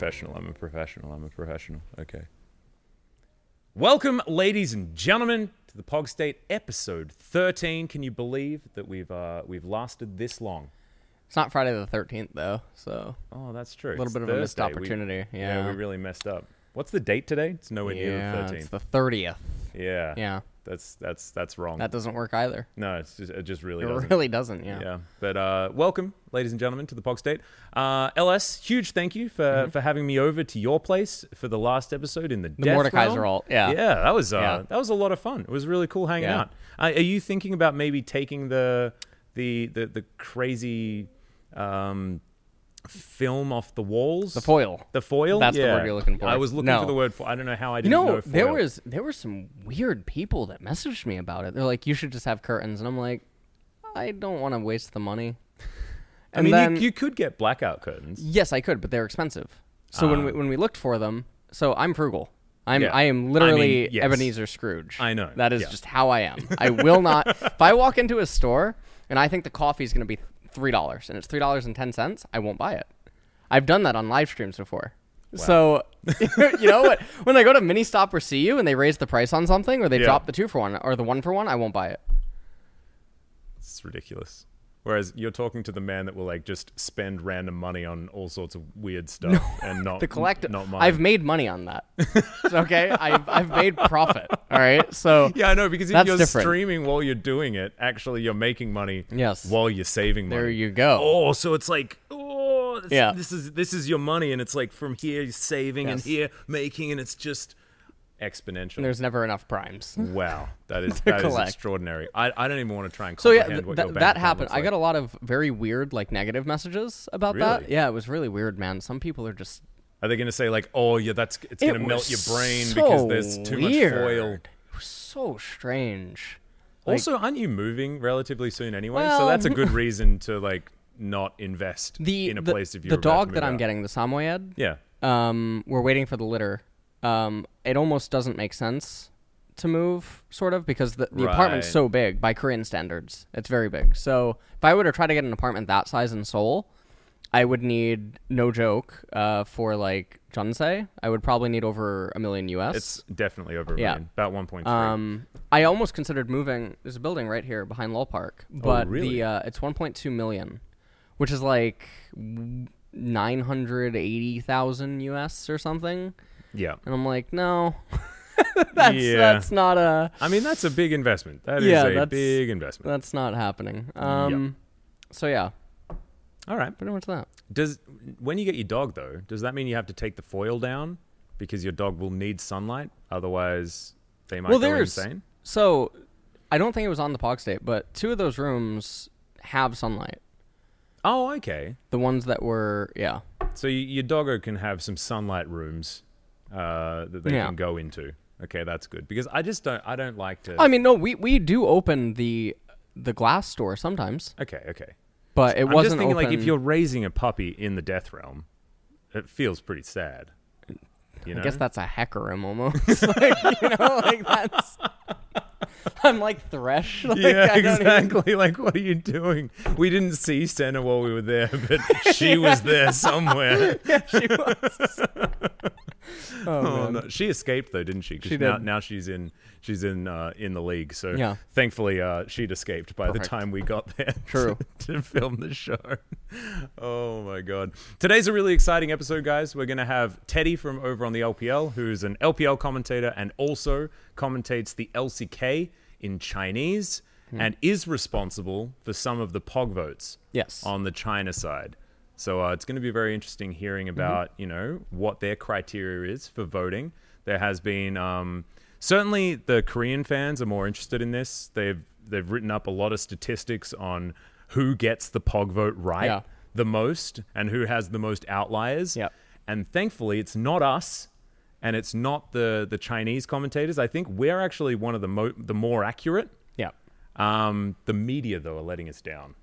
professional. I'm a professional. I'm a professional. Okay. Welcome, ladies and gentlemen, to the Pog State episode 13. Can you believe that we've uh, we've lasted this long? It's not Friday the 13th, though, so Oh, that's true. a little It's bit of a missed Thursday. We- opportunity. yeah. yeah. we really messed up. What's the date today? It's nowhere near yeah, the 13th. it's the 30th. yeah. Yeah, That's that's that's wrong. that doesn't work either. no, it's just, it just really It doesn't. really doesn't, yeah. Yeah. But uh, welcome, ladies and gentlemen, to the Pog State. Uh, LS, huge thank you for, for having me over to your place for the last episode in the, Mm-hmm. The Mordekaiser alt, yeah. Yeah, that was uh, Yeah. that was a lot of fun. It was really cool hanging Yeah. out. Uh, are you thinking about maybe taking the the the, the crazy um, film off the walls? The foil. The foil. That's the word you're looking for. I was looking No. for the word for. I don't know how I didn't know, know. there was there were some weird people that messaged me about it. They're like, "You should just have curtains," and I'm like, "I don't want to waste the money." I mean, then, you, you could get blackout curtains. yes, I could, but they're expensive. So when Ah. we when we looked for them, so I'm frugal. I'm Yeah. I am literally I mean, yes. Ebenezer Scrooge. I know, that is yeah. just how I am. I will not. if I walk into a store and I think the coffee is going to be three dollars and it's three dollars and ten cents, I won't buy it. I've done that on live streams before. So, you know what? When I go to Mini Stop or CU and they raise the price on something, or they Yeah. drop the two for one or the one for one, I won't buy it. It's ridiculous. Whereas you're talking to the man that will like just spend random money on all sorts of weird stuff and not The collective. Not mine. I've made money on that. Okay, I've I've made profit. All right, so yeah, I know because if you're different. streaming while you're doing it, actually you're making money. Yes. While you're saving money. there you go. Oh, so it's like oh, this, Yeah. This is this is your money, and it's like from here you're saving and here making, and it's just exponential. There's never enough primes. wow, that is that is collect. extraordinary. I, I don't even want to try and So yeah, comprehend th- what that your bank that happened. looks I got a lot of very weird, like negative messages about that. Yeah, it was really weird, man. Some people are just Are they going to say like, oh yeah, that's it's going to melt your brain so because there's too much foil? It was so strange. Like- also, aren't you moving relatively soon anyway? so that's a good reason to like not invest The in a the, place if you're the dog that I'm out. getting, the Samoyed. Yeah, Um, we're waiting for the litter. Um, it almost doesn't make sense to move, sort of, because the, the apartment's so big by Korean standards. It's very big. So if I were to try to get an apartment that size in Seoul, I would need no joke uh, for like jeonse. I would probably need over a million US. it's definitely over a Yeah. million, about 1.3. Um, I almost considered moving. There's a building right here behind Lowell Park, but Oh, really? the uh, it's 1.2 million, which is like 980,000 US or something. Yeah, And I'm like, no, that's Yeah. that's not a I mean that's a big investment. That is Yeah, a that's- big investment. that's not happening. Um, so yeah, All right. pretty much that. Does when you get your dog though, does that mean you have to take the foil down because your dog will need sunlight? Otherwise, they might well, go there's insane. so I don't think it was on the Pog State, but two of those rooms have sunlight. Oh, okay. The ones that were yeah. So your doggo can have some sunlight rooms uh, that they Yeah. can go into. Okay, that's good because I just don't. I don't like to. I mean, no, we we do open the the glass store sometimes, okay, okay. but it I'm wasn't just thinking like if you're raising a puppy in the death realm, it feels pretty sad. You know? I guess that's a hacker room almost. like, you know, like that's. I'm like Thresh. Like, yeah, don't even- exactly. Like, what are you doing? We didn't see Senna while we were there, but she was there somewhere. yeah, she was. Oh, Oh, no. She escaped though, didn't she? She now, did. now she's in she's in uh, in the league. So Yeah. thankfully, uh, she'd escaped by the time we got there. True. To, to film the show. Oh my god! Today's a really exciting episode, guys. We're gonna have Teddy from over on the LPL, who's an LPL commentator and also commentates the LCK in Chinese Hmm. and is responsible for some of the Pog votes Yes. on the China side. So uh, it's going to be very interesting hearing about you know what their criteria is for voting. There has been um, certainly the Korean fans are more interested in this. They've they've written up a lot of statistics on who gets the Pog vote right Yeah. the most and who has the most outliers. Yep. And thankfully, it's not us. And it's not the, the Chinese commentators. I think we're actually one of the mo- the more accurate. yeah. Um, the media, though, are letting us down.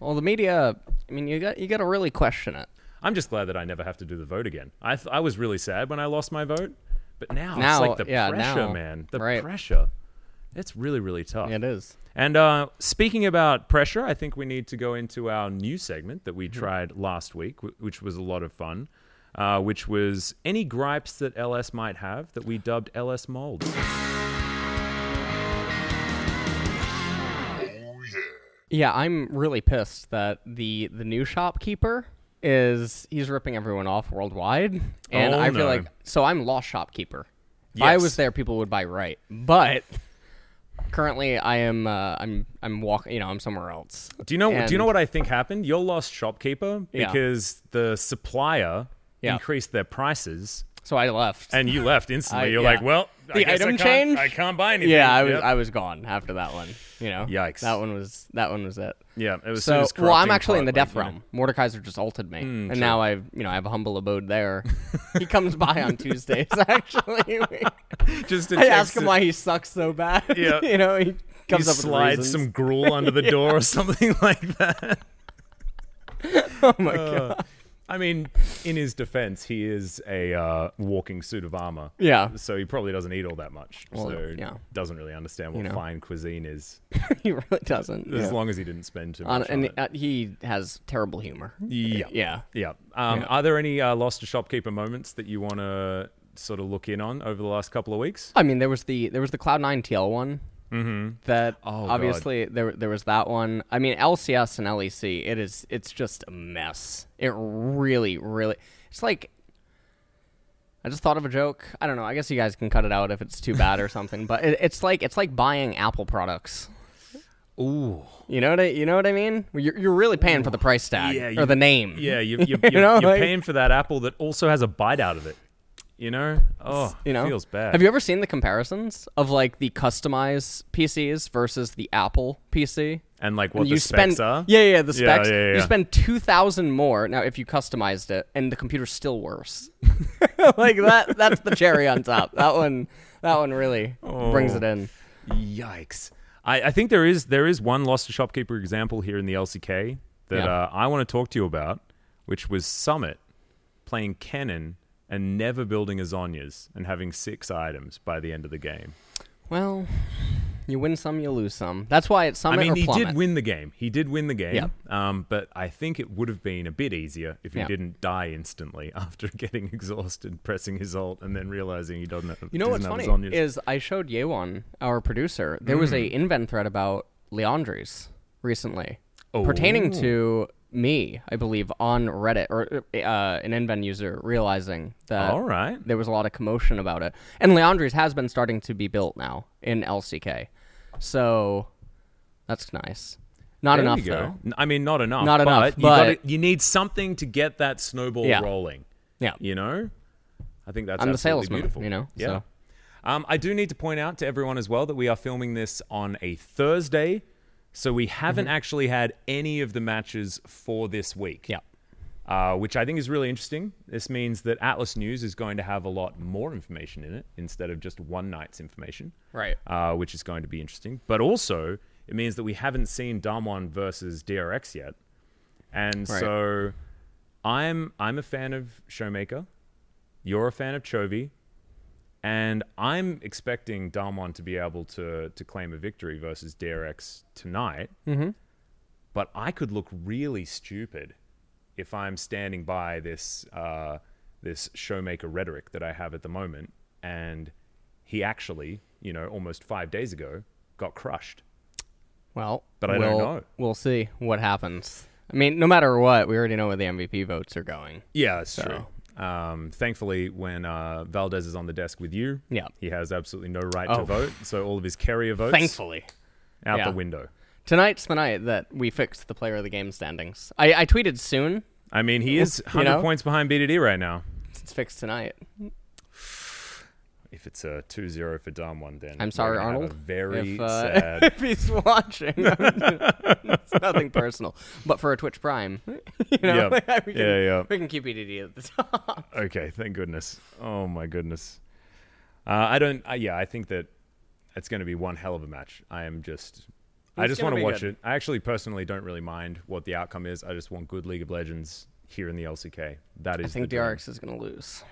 Well, the media. I mean, you got you got to really question it. I'm just glad that I never have to do the vote again. I th- I was really sad when I lost my vote, but now, Now, it's like the yeah, pressure, now, man. The right. pressure. It's really really tough. It is. And uh, speaking about pressure, I think we need to go into our new segment that we Mm-hmm. tried last week, wh- which was a lot of fun. uh, which was any gripes that LS might have that we dubbed LS molds. Yeah, I'm really pissed that the the new shopkeeper is he's ripping everyone off worldwide, and Oh, I feel no. like so I'm lost shopkeeper. If I was there, people would buy right, but currently I am uh, I'm I'm walking. You know, I'm somewhere else. Do you know? do you know what I think happened? You're lost shopkeeper Yeah. because the supplier Yeah. increased their prices, So I left. and you left instantly. I- You're yeah. like, well, I The guess item I change? I can't buy anything. yeah, I was Yep. I was gone after that one. You know, Yikes. That one was that one was it. yeah, it was. So, well, I'm actually in the death like, you know. Mordekaiser just ulted me, and true. now I've you know I have a humble abode there. he comes by on Tuesdays. Actually, Just to I ask him s- why he sucks so bad. Yeah. you know he He comes up with slides some gruel under the door or something like that. Oh my Uh, god. I mean, in his defense, he is a uh, walking suit of armor. Yeah, So he probably doesn't eat all that much. Well, so yeah. doesn't really understand what You know. fine cuisine is. he really doesn't. As yeah. long as he didn't spend too much on and it. uh, he has terrible humor. Yeah. Yeah. Yeah. Um, Yeah. Are there any uh, lost to shopkeeper moments that you want to sort of look in on over the last couple of weeks? I mean, there was the there was the Cloud Nine TL one. Mm-hmm. That Oh, God. obviously there there was that one. I mean, LCS and LEC. It is it's just a mess. It really, really. It's like I just thought of a joke. I don't know. I guess you guys can cut it out if it's too bad or something. But it, it's like it's like buying Apple products. Ooh. You know what I, you know what I mean? You're, you're really paying for the price tag Yeah, or the name. Yeah, you, you, You you're, know, you're like- paying for that apple that also has a bite out of it. You know? Oh, you know, feels bad. Have you ever seen the comparisons of like the customized PCs versus the Apple PC? and like what And the you specs spend, are? Yeah, yeah, the specs. yeah, yeah. You spend two thousand more now if you customized it, and the computer's still worse. like that. That's the cherry on top. That one. That one really brings it Oh. in. Yikes! I, I think there is there is one lost to shopkeeper example here in the LCK that Yeah. uh, I want to talk to you about, which was Summit playing Kennen and never building a Zhonya's and having six items by the end of the game. Well, you win some, you lose some. That's why it's Summit I mean, he Plummet. did win the game. He did win the game. Yeah. Um, but I think it would have been a bit easier if he Yeah. didn't die instantly after getting exhausted, pressing his ult, and then realizing he doesn't have. You know what's funny is I showed Yewon, our producer, there was Mm. a Inven thread about Liandry's recently, pertaining Oh. to me, I believe, on Reddit or uh, an Inven user realizing that All right. there was a lot of commotion about it, and Liandry's has been starting to be built now in LCK, so that's nice. Not There enough though. I mean, not enough. Not but enough, You, but- gotta, you need something to get that snowball Yeah. rolling. Yeah, You know, I think that's I'm the salesman. beautiful. You know, yeah. so Um, I do need to point out to everyone as well that we are filming this on a Thursday, so we haven't Mm-hmm. actually had any of the matches for this week. yeah. uh, which I think is really interesting. This means that Atlas News is going to have a lot more information in it instead of just one night's information, Right. uh, which is going to be interesting. But also, it means that we haven't seen Damwon versus DRX yet, and Right. so I'm I'm a fan of Showmaker. You're a fan of Chovy. And I'm expecting Damwon to be able to to claim a victory versus DRX tonight. Mm-hmm. But I could look really stupid if I'm standing by this uh, this showmaker rhetoric that I have at the moment, and he actually, you know, almost five days ago, got crushed. Well, But I we'll, don't know. We'll see what happens. I mean, no matter what, we already know where the MVP votes are going. Yeah, that's So- true. Um, thankfully, when uh, Valdes is on the desk with you, Yeah. he has absolutely no right Oh. to vote. So all of his carrier votes Thankfully. out yeah. the window. Tonight's the night that we fixed the player of the game standings. I, I tweeted soon. I mean, he is You 100 know? points behind BDD right now. It's fixed tonight. If it's a 2-0 for Damwon, then I'm sorry, Arnold. A very if, uh, sad. if he's watching. it's nothing personal. But for a Twitch Prime, you know, Yeah. we, can, Yeah, yeah. we can keep BDD at the top. Okay, thank goodness. Oh my goodness. Uh, I don't. Uh, yeah, I think that it's going to be one hell of a match. I am just. I just want to watch good. it. I actually personally don't really mind what the outcome is. I just want good League of Legends here in the LCK. That is. I think. DRX is going to lose.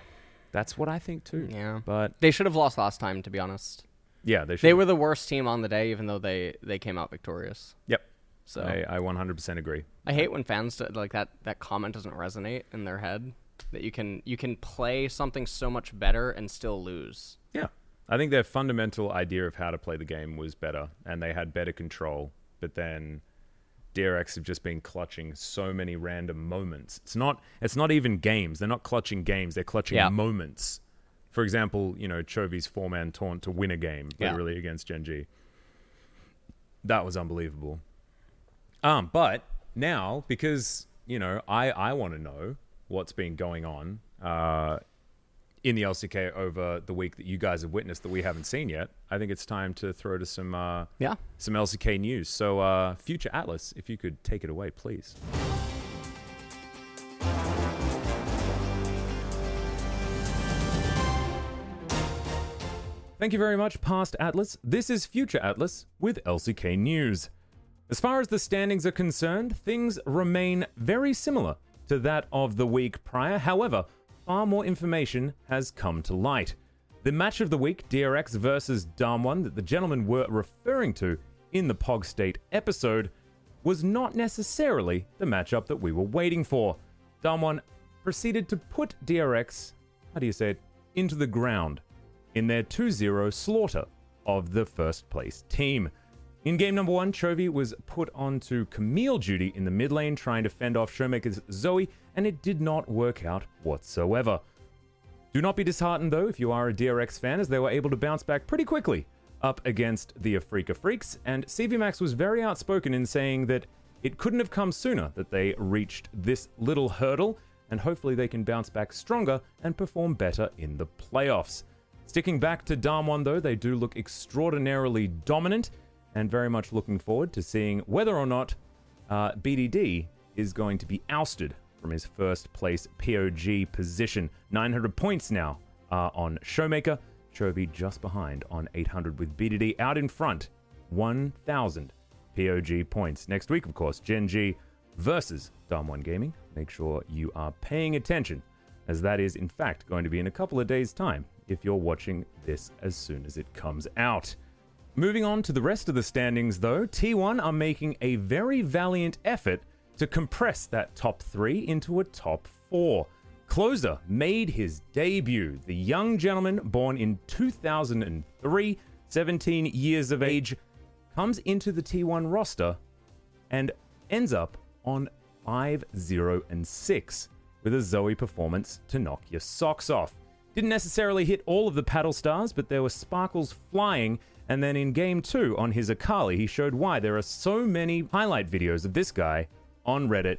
That's what I think too. Yeah. But They should have lost last time, to be honest. yeah, they should. They were the worst team on the day, even though they, they came out victorious. Yep. So I, I 100% agree. I hate when fans like that. That comment doesn't resonate in their head. that you can you can play something so much better and still lose. Yeah. I think their fundamental idea of how to play the game was better and they had better control. But then DRX have just been clutching so many random moments. It's not it's not even games. They're not clutching games, they're clutching Yeah. moments. For example, you know, Chovy's four man taunt to win a game, Yeah. literally against Gen G. That was unbelievable. Um, but now, because, you know, I, I want to know what's been going on uh, in the LCK over the week that you guys have witnessed that we haven't seen yet, I think it's time to throw to some uh, Yeah. some LCK news. So, uh, Future Atlas, if you could take it away, please. Thank you very much, Past Atlas. This is Future Atlas with LCK News. As far as the standings are concerned, things remain very similar to that of the week prior. However, far more information has come to light. The match of the week, DRX versus Damwon, that the gentlemen were referring to in the Pog State episode, was not necessarily the matchup that we were waiting for. Damwon proceeded to put DRX, how do you say it, into the ground in their 2 0 slaughter of the first place team. In game number one, Chovy was put onto Camille duty in the mid lane, trying to fend off Showmaker's Zoe, and it did not work out whatsoever. Do not be disheartened though if you are a DRX fan, as they were able to bounce back pretty quickly up against the Afreeca Freecs, and CVMAX was very outspoken in saying that it couldn't have come sooner that they reached this little hurdle, and hopefully they can bounce back stronger and perform better in the playoffs. Sticking back to Damwon though, they do look extraordinarily dominant, and very much looking forward to seeing whether or not uh, BDD is going to be ousted from his first place POG position. 900 points now uh, on Showmaker. Chovy just behind on 800 with BDD out in front. 1,000 POG points. Next week, of course, Gen G versus Damwon Gaming. Make sure you are paying attention, as that is, in fact, going to be in a couple of days' time if you're watching this as soon as it comes out. Moving on to the rest of the standings, though, T1 are making a very valiant effort to compress that top three into a top four. Closer made his debut. The young gentleman, born in 2003, 17 years of age, comes into the T1 roster and ends up on 5 0 and 6 with a Zoe performance to knock your socks off. Didn't necessarily hit all of the paddle stars, but there were sparkles flying. And then in game two on his Akali, he showed why there are so many highlight videos of this guy on Reddit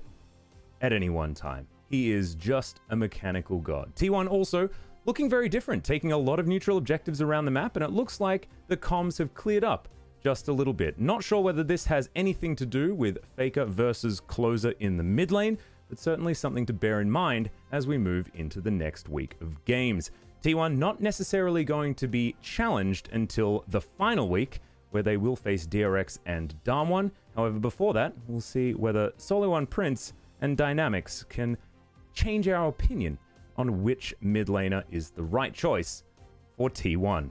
at any one time. He is just a mechanical god. T1 also looking very different, taking a lot of neutral objectives around the map, and it looks like the comms have cleared up just a little bit. Not sure whether this has anything to do with Faker versus Closer in the mid lane, but certainly something to bear in mind as we move into the next week of games. T1 not necessarily going to be challenged until the final week, where they will face DRX and Damwon. However, before that, we'll see whether SeolHaeOne Prince and Dynamics can change our opinion on which mid laner is the right choice for T1.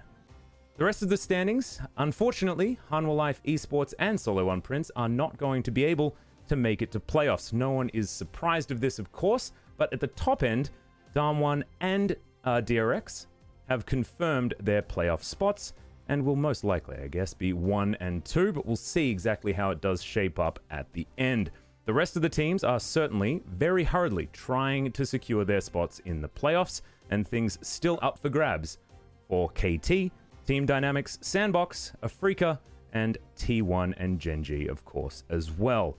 The rest of the standings, unfortunately, Hanwha Life Esports and SeolHaeOne Prince are not going to be able to make it to playoffs. No one is surprised of this, of course, but at the top end, Damwon and uh, DRX have confirmed their playoff spots and will most likely, I guess, be one and two, but we'll see exactly how it does shape up at the end. The rest of the teams are certainly very hurriedly trying to secure their spots in the playoffs, and things still up for grabs for KT, Team Dynamics, Sandbox, Afreeca, and T1 and Gen G, of course, as well.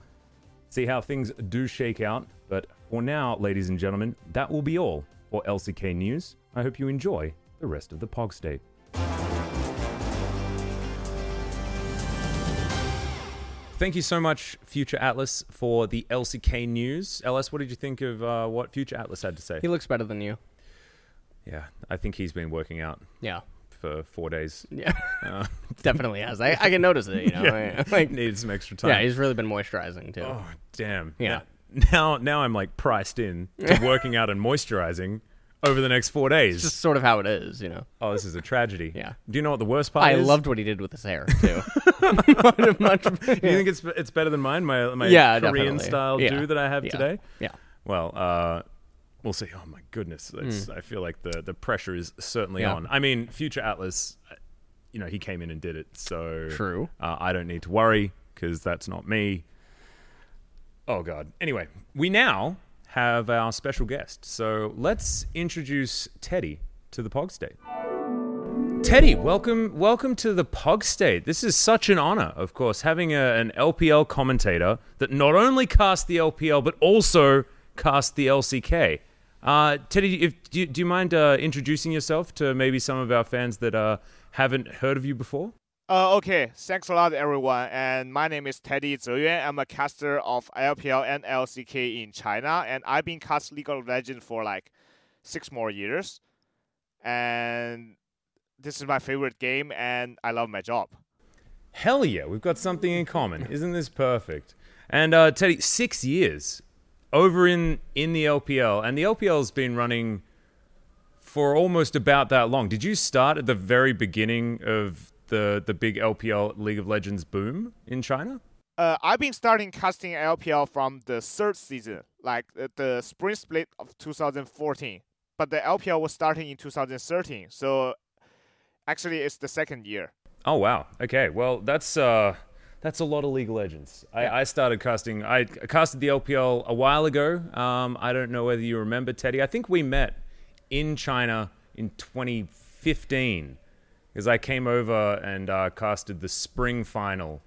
See how things do shake out, but for now, ladies and gentlemen, that will be all for LCK News. I hope you enjoy the rest of the Pog State. Thank you so much, Future Atlas, for the LCK news. LS, what did you think of uh, what Future Atlas had to say? He looks better than you. Yeah, I think he's been working out Yeah. for four days. Yeah. Uh, Definitely has. I, I can notice it, you know. yeah, Like, needed some extra time. yeah, he's really been moisturizing too. Oh damn. Yeah. Now, now I'm like priced in to working out and moisturizing over the next four days. It's just sort of how it is, you know. oh, this is a tragedy. Yeah. Do you know what the worst part I is? loved what he did with his hair too. much, much, You think it's it's better than mine? My my Yeah, Korean definitely. style Yeah. do that I have Yeah. today. yeah. Well, uh, we'll see. Oh my goodness, It's, I feel like the the pressure is certainly on. I mean, Future Atlas, uh, you know, he came in and did it, so True. Uh, I don't need to worry because that's not me. Oh god. Anyway, we now have our special guest, so let's introduce Teddy to the Pog State. Teddy, welcome, welcome to the Pog State. This is such an honor, of course, having a, an LPL commentator that not only cast the LPL but also cast the LCK. Uh, Teddy, if, do, you, do you mind uh, introducing yourself to maybe some of our fans that uh, haven't heard of you before? Uh, okay, thanks a lot, everyone. And my name is Teddy Zeyuan. I'm a caster of LPL and LCK in China, and I've been cast League of Legends for like six more years. And this is my favorite game, and I love my job. Hell yeah, we've got something in common. Isn't this perfect? And uh, Teddy, six years over in in the LPL, and the LPL's been running for almost about that long. Did you start at the very beginning of the the big LPL League of Legends boom in China? Uh, I've been starting casting LPL from the third season, like uh, the spring split of 2014. But the LPL was starting in 2013, so actually it's the second year. Oh wow. Okay. Well, that's uh that's a lot of League of Legends. I, I started casting. I casted the LPL a while ago. Um, I don't know whether you remember Teddy. I think we met in China in 2015 because I came over and uh, casted the spring final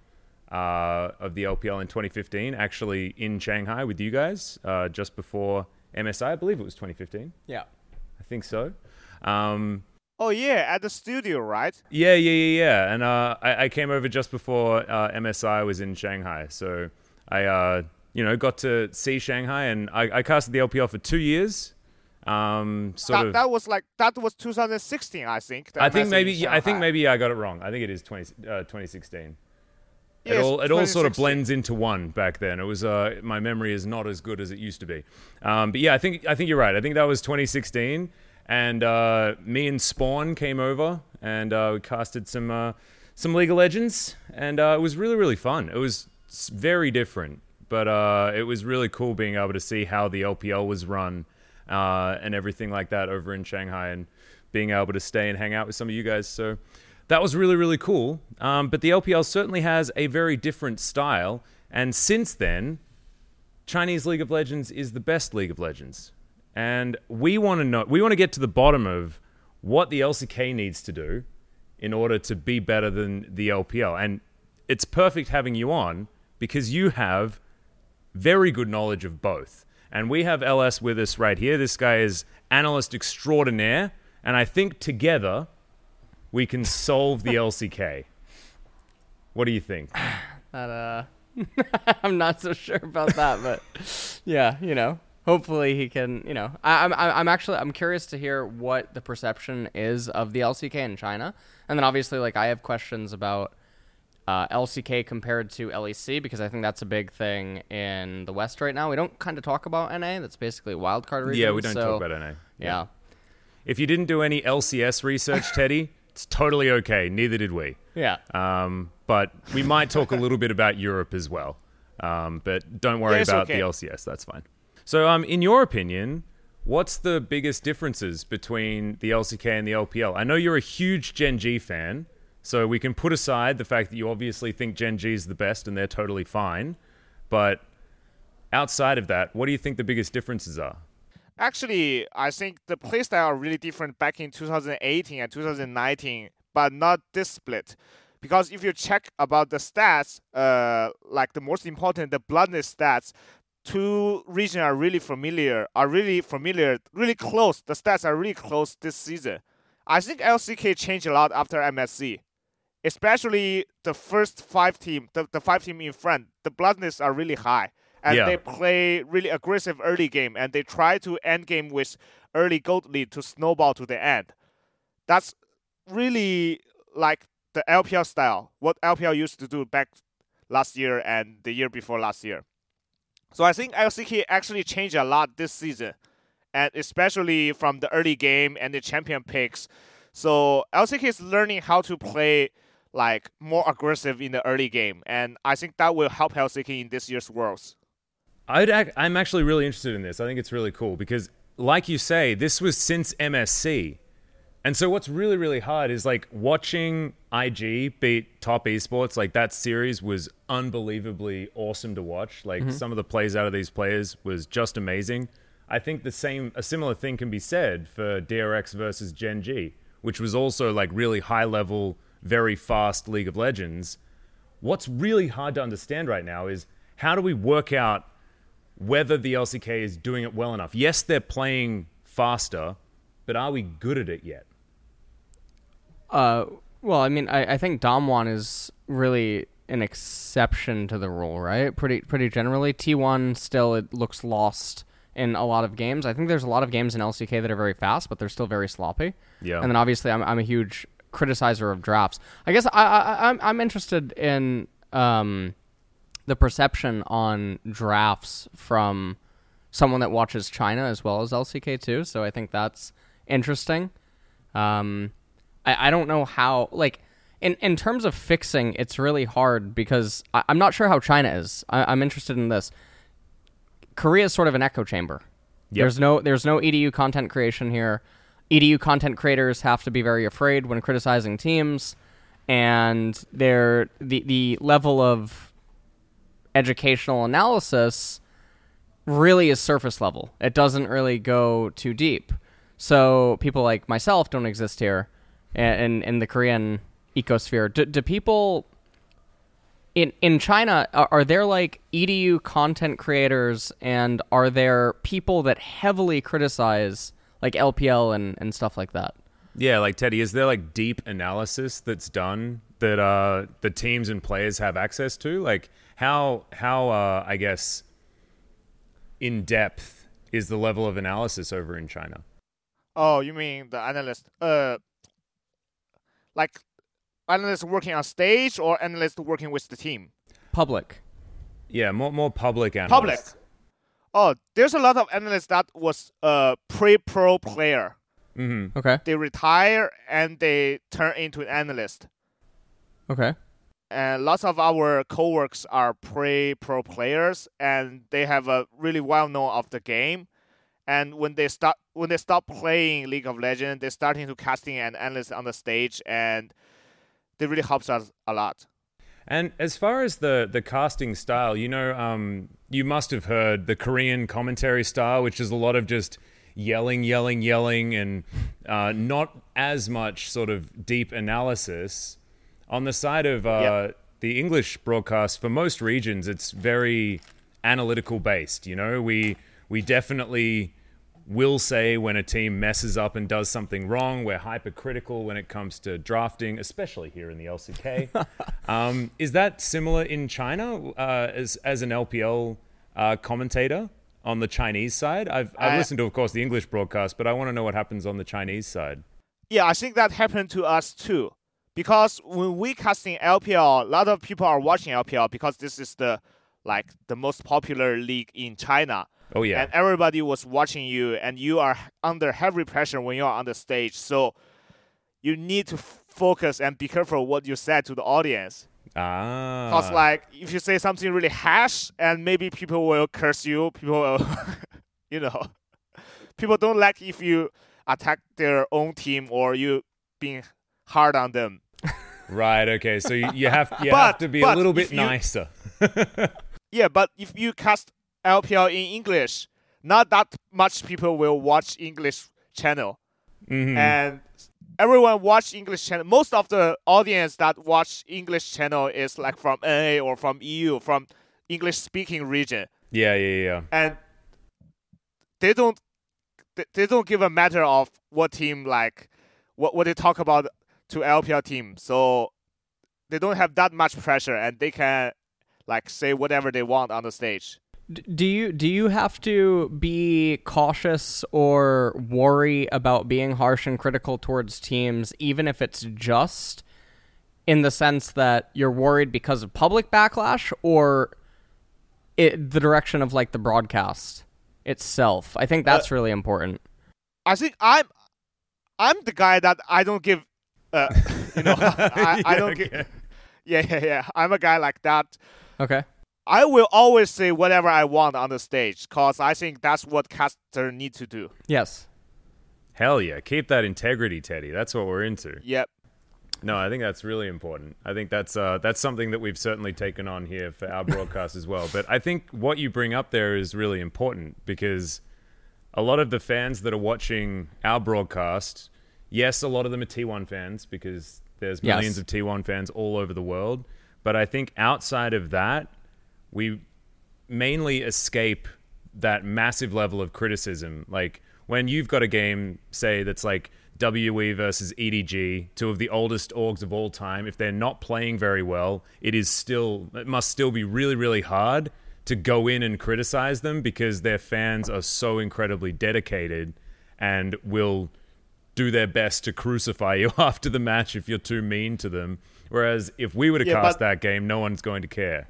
uh, of the LPL in 2015. Actually, in Shanghai with you guys uh, just before MSI. I believe it was 2015. Yeah. I think so. Um, Oh yeah, at the studio, right? yeah, yeah, yeah, yeah. And uh, I, I came over just before uh, MSI was in Shanghai, so I, uh, you know, got to see Shanghai, and I, I casted the LPL for two years. Um, sort That, of. that was like that was 2016, I think. I think maybe yeah, I think maybe I got it wrong. I think it is 20, uh, 2016. Yeah, it all it all sort of blends into one back then. It was uh, my memory is not as good as it used to be. Um, but yeah, I think I think you're right. I think that was 2016, and uh, me and Spawn came over and uh, we casted some uh, some League of Legends, and uh, it was really really fun. It was very different, but uh, it was really cool being able to see how the LPL was run uh, and everything like that over in Shanghai, and being able to stay and hang out with some of you guys. So that was really really cool. Um, but the LPL certainly has a very different style, and since then, Chinese League of Legends is the best League of Legends, and we want to know. We want to get to the bottom of what the LCK needs to do in order to be better than the LPL, and it's perfect having you on because you have very good knowledge of both. And we have LS with us right here. This guy is analyst extraordinaire, and I think together we can solve the LCK. What do you think? That uh, I'm not so sure about that, but yeah, you know, hopefully he can. You know, I, I'm I'm I'm actually I'm curious to hear what the perception is of the LCK in China, and then obviously like I have questions about uh, LCK compared to LEC because I think that's a big thing in the West right now. We don't kind of talk about NA. That's basically a wild card region. yeah, we don't so, talk about NA. Yeah. If you didn't do any LCS research, Teddy, it's totally okay. Neither did we. Yeah. Um, but we might talk a little bit about Europe as well. Um, but don't worry Yeah, about okay. the LCS. That's fine. So, um, in your opinion, what's the biggest differences between the LCK and the LPL? I know you're a huge Gen G fan, so we can put aside the fact that you obviously think Gen G is the best and they're totally fine. But outside of that, what do you think the biggest differences are? Actually, I think the playstyle are really different back in 2018 and 2019, but not this split. Because if you check about the stats, uh, like the most important, the bloodness stats, two regions are really familiar, are really familiar, really close. The stats are really close this season. I think LCK changed a lot after MSC, especially the first five team, the, the five team in front. The bloodness are really high, and Yeah. they play really aggressive early game, and they try to end game with early gold lead to snowball to the end. That's really like the LPL style, what LPL used to do back last year and the year before last year. So I think LCK actually changed a lot this season, and especially from the early game and the champion picks. So LCK is learning how to play like more aggressive in the early game, and I think that will help LCK in this year's Worlds. I'd ac- I'm actually really interested in this. I think it's really cool because like you say, this was since MSC. And so what's really, really hard is like watching IG beat top esports. Like that series was unbelievably awesome to watch. Like mm-hmm. some of the plays out of these players was just amazing. I think the same, a similar thing can be said for DRX versus Gen G, which was also like really high level, very fast League of Legends. What's really hard to understand right now is how do we work out whether the LCK is doing it well enough? Yes, they're playing faster, but are we good at it yet? Uh, well, I mean, I, I think Damwon is really an exception to the rule, right? Pretty pretty generally, T1 still it looks lost in a lot of games. I think there's a lot of games in LCK that are very fast, but they're still very sloppy. Yeah. And then obviously, I'm I'm a huge criticizer of drafts. I guess I, I I'm I'm interested in um the perception on drafts from someone that watches China as well as LCK too. So I think that's interesting. Um, I, I don't know how like in in terms of fixing, it's really hard because I, I'm not sure how China is. I, I'm interested in this. Korea is sort of an echo chamber. There's no there's no EDU content creation here. EDU content creators have to be very afraid when criticizing teams, and they're the the level of educational analysis really is surface level. It doesn't really go too deep. So people like myself don't exist here in in the Korean ecosphere. Do, do people in in China are, are there like EDU content creators and are there people that heavily criticize like LPL and and stuff like that? Yeah, like Teddy, is there like deep analysis that's done that uh, the teams and players have access to? Like how how uh, I guess in depth is the level of analysis over in China? Oh, you mean the analyst? Uh, like analyst working on stage or analyst working with the team? Public. Yeah, more more public analysts. Public. Oh, there's a lot of analysts that was a pre-pro player. Mm-hmm. Okay. They retire and they turn into an analyst. Okay. and lots of our co-works are pre-pro players and they have a really well known of the game and when they start when they stop playing league of legends they're starting to casting an analyst on the stage and they really helps us a lot And as far as the the casting style, you know, um, you must have heard the Korean commentary style, which is a lot of just yelling, yelling, yelling, and uh, not as much sort of deep analysis. On the side of uh, Yep. the English broadcast, for most regions, it's very analytical based. You know, we we definitely will say when a team messes up and does something wrong. We're hypercritical when it comes to drafting, especially here in the LCK. um, is that similar in China uh, as as an LPL uh, commentator on the Chinese side? I've I've I- listened to, of course, the English broadcast, but I want to know what happens on the Chinese side. yeah i think that happened to us too because when we casting lpl a lot of people are watching lpl because this is the like the most popular league in china Oh yeah, and everybody was watching you and you are under heavy pressure when you are on the stage. So you need to f- focus and be careful what you said to the audience. Ah, because like if you say something really harsh and maybe people will curse you people will you know. People don't like if you attack their own team or you being hard on them. Right. Okay, so you, you have you But- have to be a little bit you- nicer. yeah but if you cast lpl in english not that much people will watch english channel Mhm. and everyone watch English channel. Most of the audience that watch English channel is like from NA or from EU, from English speaking region, Yeah, yeah, yeah. and they don't they, they don't give a matter of what team like what what they talk about to LPL team. So they don't have that much pressure, and they can like say whatever they want on the stage. Do you do you have to be cautious or worry about being harsh and critical towards teams even if it's just in the sense that you're worried because of public backlash or it, the direction of like the broadcast itself? I think that's really important. I think I'm I'm the guy that I don't give uh you know I, I don't Okay. give yeah yeah yeah. I'm a guy like that. Okay I will always say whatever I want on the stage because I think that's what caster need to do. Yes. Hell yeah, keep that integrity, Teddy. That's what we're into. Yep. No, I think that's really important. I think that's uh, that's something that we've certainly taken on here for our broadcast as well. But I think what you bring up there is really important because a lot of the fans that are watching our broadcast, yes, a lot of them are T1 fans because there's Yes. millions of T1 fans all over the world. But I think outside of that, we mainly escape that massive level of criticism. Like when you've got a game, say, that's like WE versus EDG, two of the oldest orgs of all time, if they're not playing very well, it is still, it must still be really, really hard to go in and criticize them because their fans are so incredibly dedicated and will do their best to crucify you after the match if you're too mean to them. Whereas if we were to Yeah, cast but- that game, no one's going to care.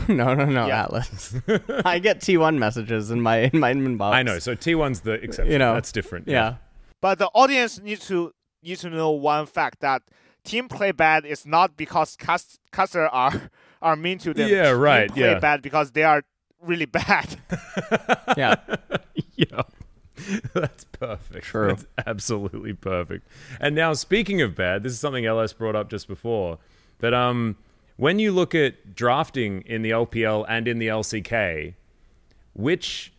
no, no, no, Yeah. Atlas. I get T1 messages in my in my inbox. I know. So T1's the exception. You know, That's different. Yeah. But the audience needs to need to know one fact that team play bad is not because cast, caster are are mean to them. Yeah, Team right, Play yeah. bad because they are really bad. Yeah. yeah. That's perfect. True. That's absolutely perfect. And now, speaking of bad, this is something LS brought up just before. That um, when you look at drafting in the LPL and in the LCK, which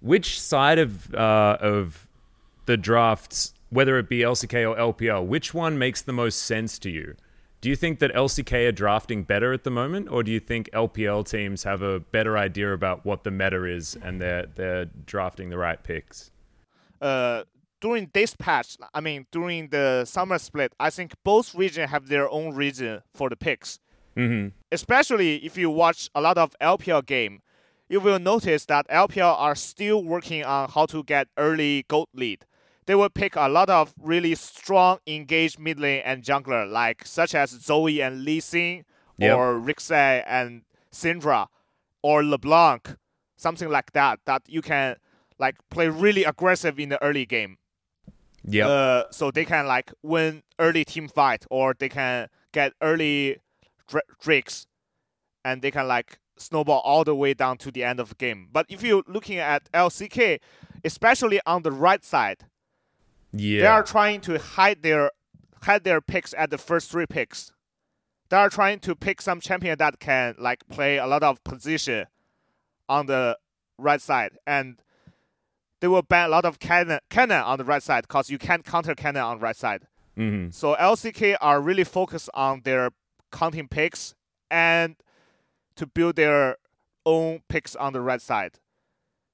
which side of uh, of the drafts, whether it be LCK or LPL, which one makes the most sense to you? Do you think that LCK are drafting better at the moment, or do you think LPL teams have a better idea about what the meta is and they're they're drafting the right picks? uh, during this patch, I mean during the summer split, I think both regions have their own reason for the picks. Mm-hmm. especially if you watch a lot of LPL game, you will notice that LPL are still working on how to get early gold lead. They will pick a lot of really strong engaged mid lane and jungler, like such as Zoe and Lee Sin, Yep. or Rek'Sai and Syndra, or LeBlanc, something like that. That you can like play really aggressive in the early game. Yeah. Uh, so they can like win early team fight, or they can get early drakes, and they can like snowball all the way down to the end of the game. But if you're looking at LCK, especially on the right side, yeah. they are trying to hide their hide their picks at the first three picks. They are trying to pick some champion that can like play a lot of position on the right side, and they will ban a lot of Kennen Kennen on the right side because you can't counter Kennen on the right side. mm-hmm. So LCK are really focused on their counting picks and to build their own picks on the right side.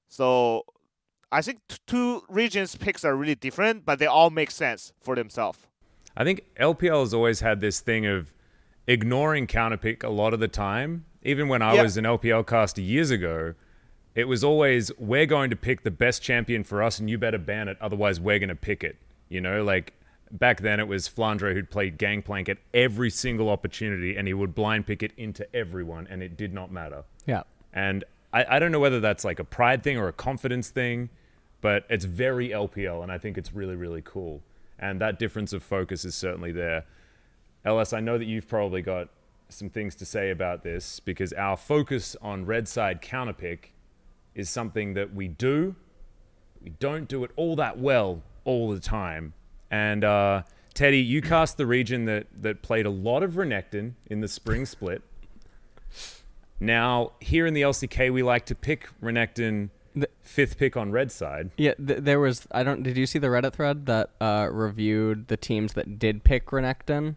So I think t- two regions picks are really different, but they all make sense for themselves. I think LPL has always had this thing of ignoring counterpick a lot of the time. Even when I Yeah. was an LPL caster years ago, it was always we're going to pick the best champion for us, and you better ban it, otherwise we're going to pick it. You know, like back then it was Flandre who'd played Gangplank at every single opportunity, and he would blind pick it into everyone, and it did not matter. Yeah. And I, I don't know whether that's like a pride thing or a confidence thing, but it's very LPL, and I think it's really, really cool. And that difference of focus is certainly there. LS, I know that you've probably got some things to say about this because our focus on red side counterpick is something that we do. We don't do it all that well all the time. And uh, Teddy, you cast the region that, that played a lot of Renekton in the spring split. Now, here in the LCK, we like to pick Renekton The- fifth pick on red side. Yeah, th- there was. I don't. Did you see the Reddit thread that uh, reviewed the teams that did pick Renekton?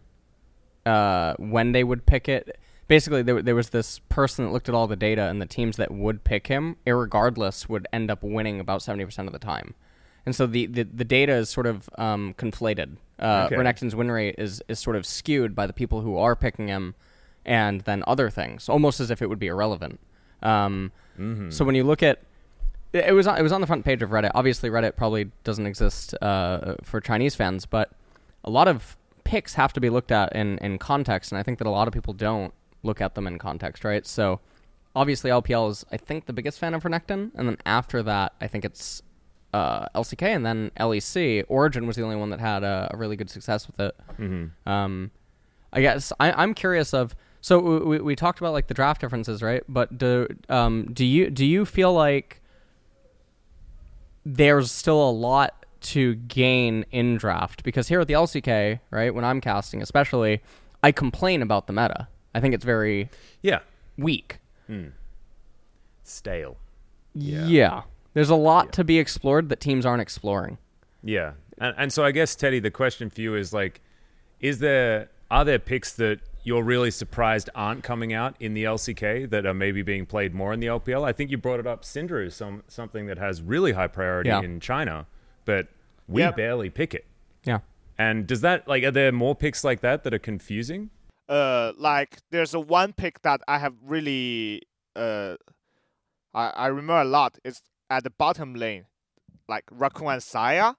Uh, when they would pick it. Basically, there, there was this person that looked at all the data, and the teams that would pick him, irregardless, would end up winning about seventy percent of the time. And so the, the, the data is sort of um, conflated. Uh, Okay. Renekton's win rate is, is sort of skewed by the people who are picking him, and then other things, almost as if it would be irrelevant. Um, So when you look at it it was on, it was on the front page of Reddit. Obviously, Reddit probably doesn't exist uh, for Chinese fans, but a lot of picks have to be looked at in, in context, and I think that a lot of people don't look at them in context, right? So, obviously, LPL is I think the biggest fan of Renekton, and then after that, I think it's uh, LCK, and then LEC. Origen was the only one that had a, a really good success with it. Um, I guess I, I'm curious of So we, we, we talked about like the draft differences, right? But do um do you do you feel like there's still a lot to gain in draft? Because here at the LCK, right, when I'm casting, especially, I complain about the meta. I think it's very Yeah. weak. Stale. Yeah. There's a lot to be explored that teams aren't exploring. Yeah. And, and so I guess Teddy, the question for you is like, is there are there picks that you're really surprised aren't coming out in the LCK that are maybe being played more in the LPL? I think you brought it up. Syndra is some something that has really high priority Yeah. in China, but we Yep. barely pick it. Yeah. And does that like are there more picks like that that are confusing? uh like there's a one pick that I have really uh I I remember a lot. It's at the bottom lane, like Rakan and Xayah.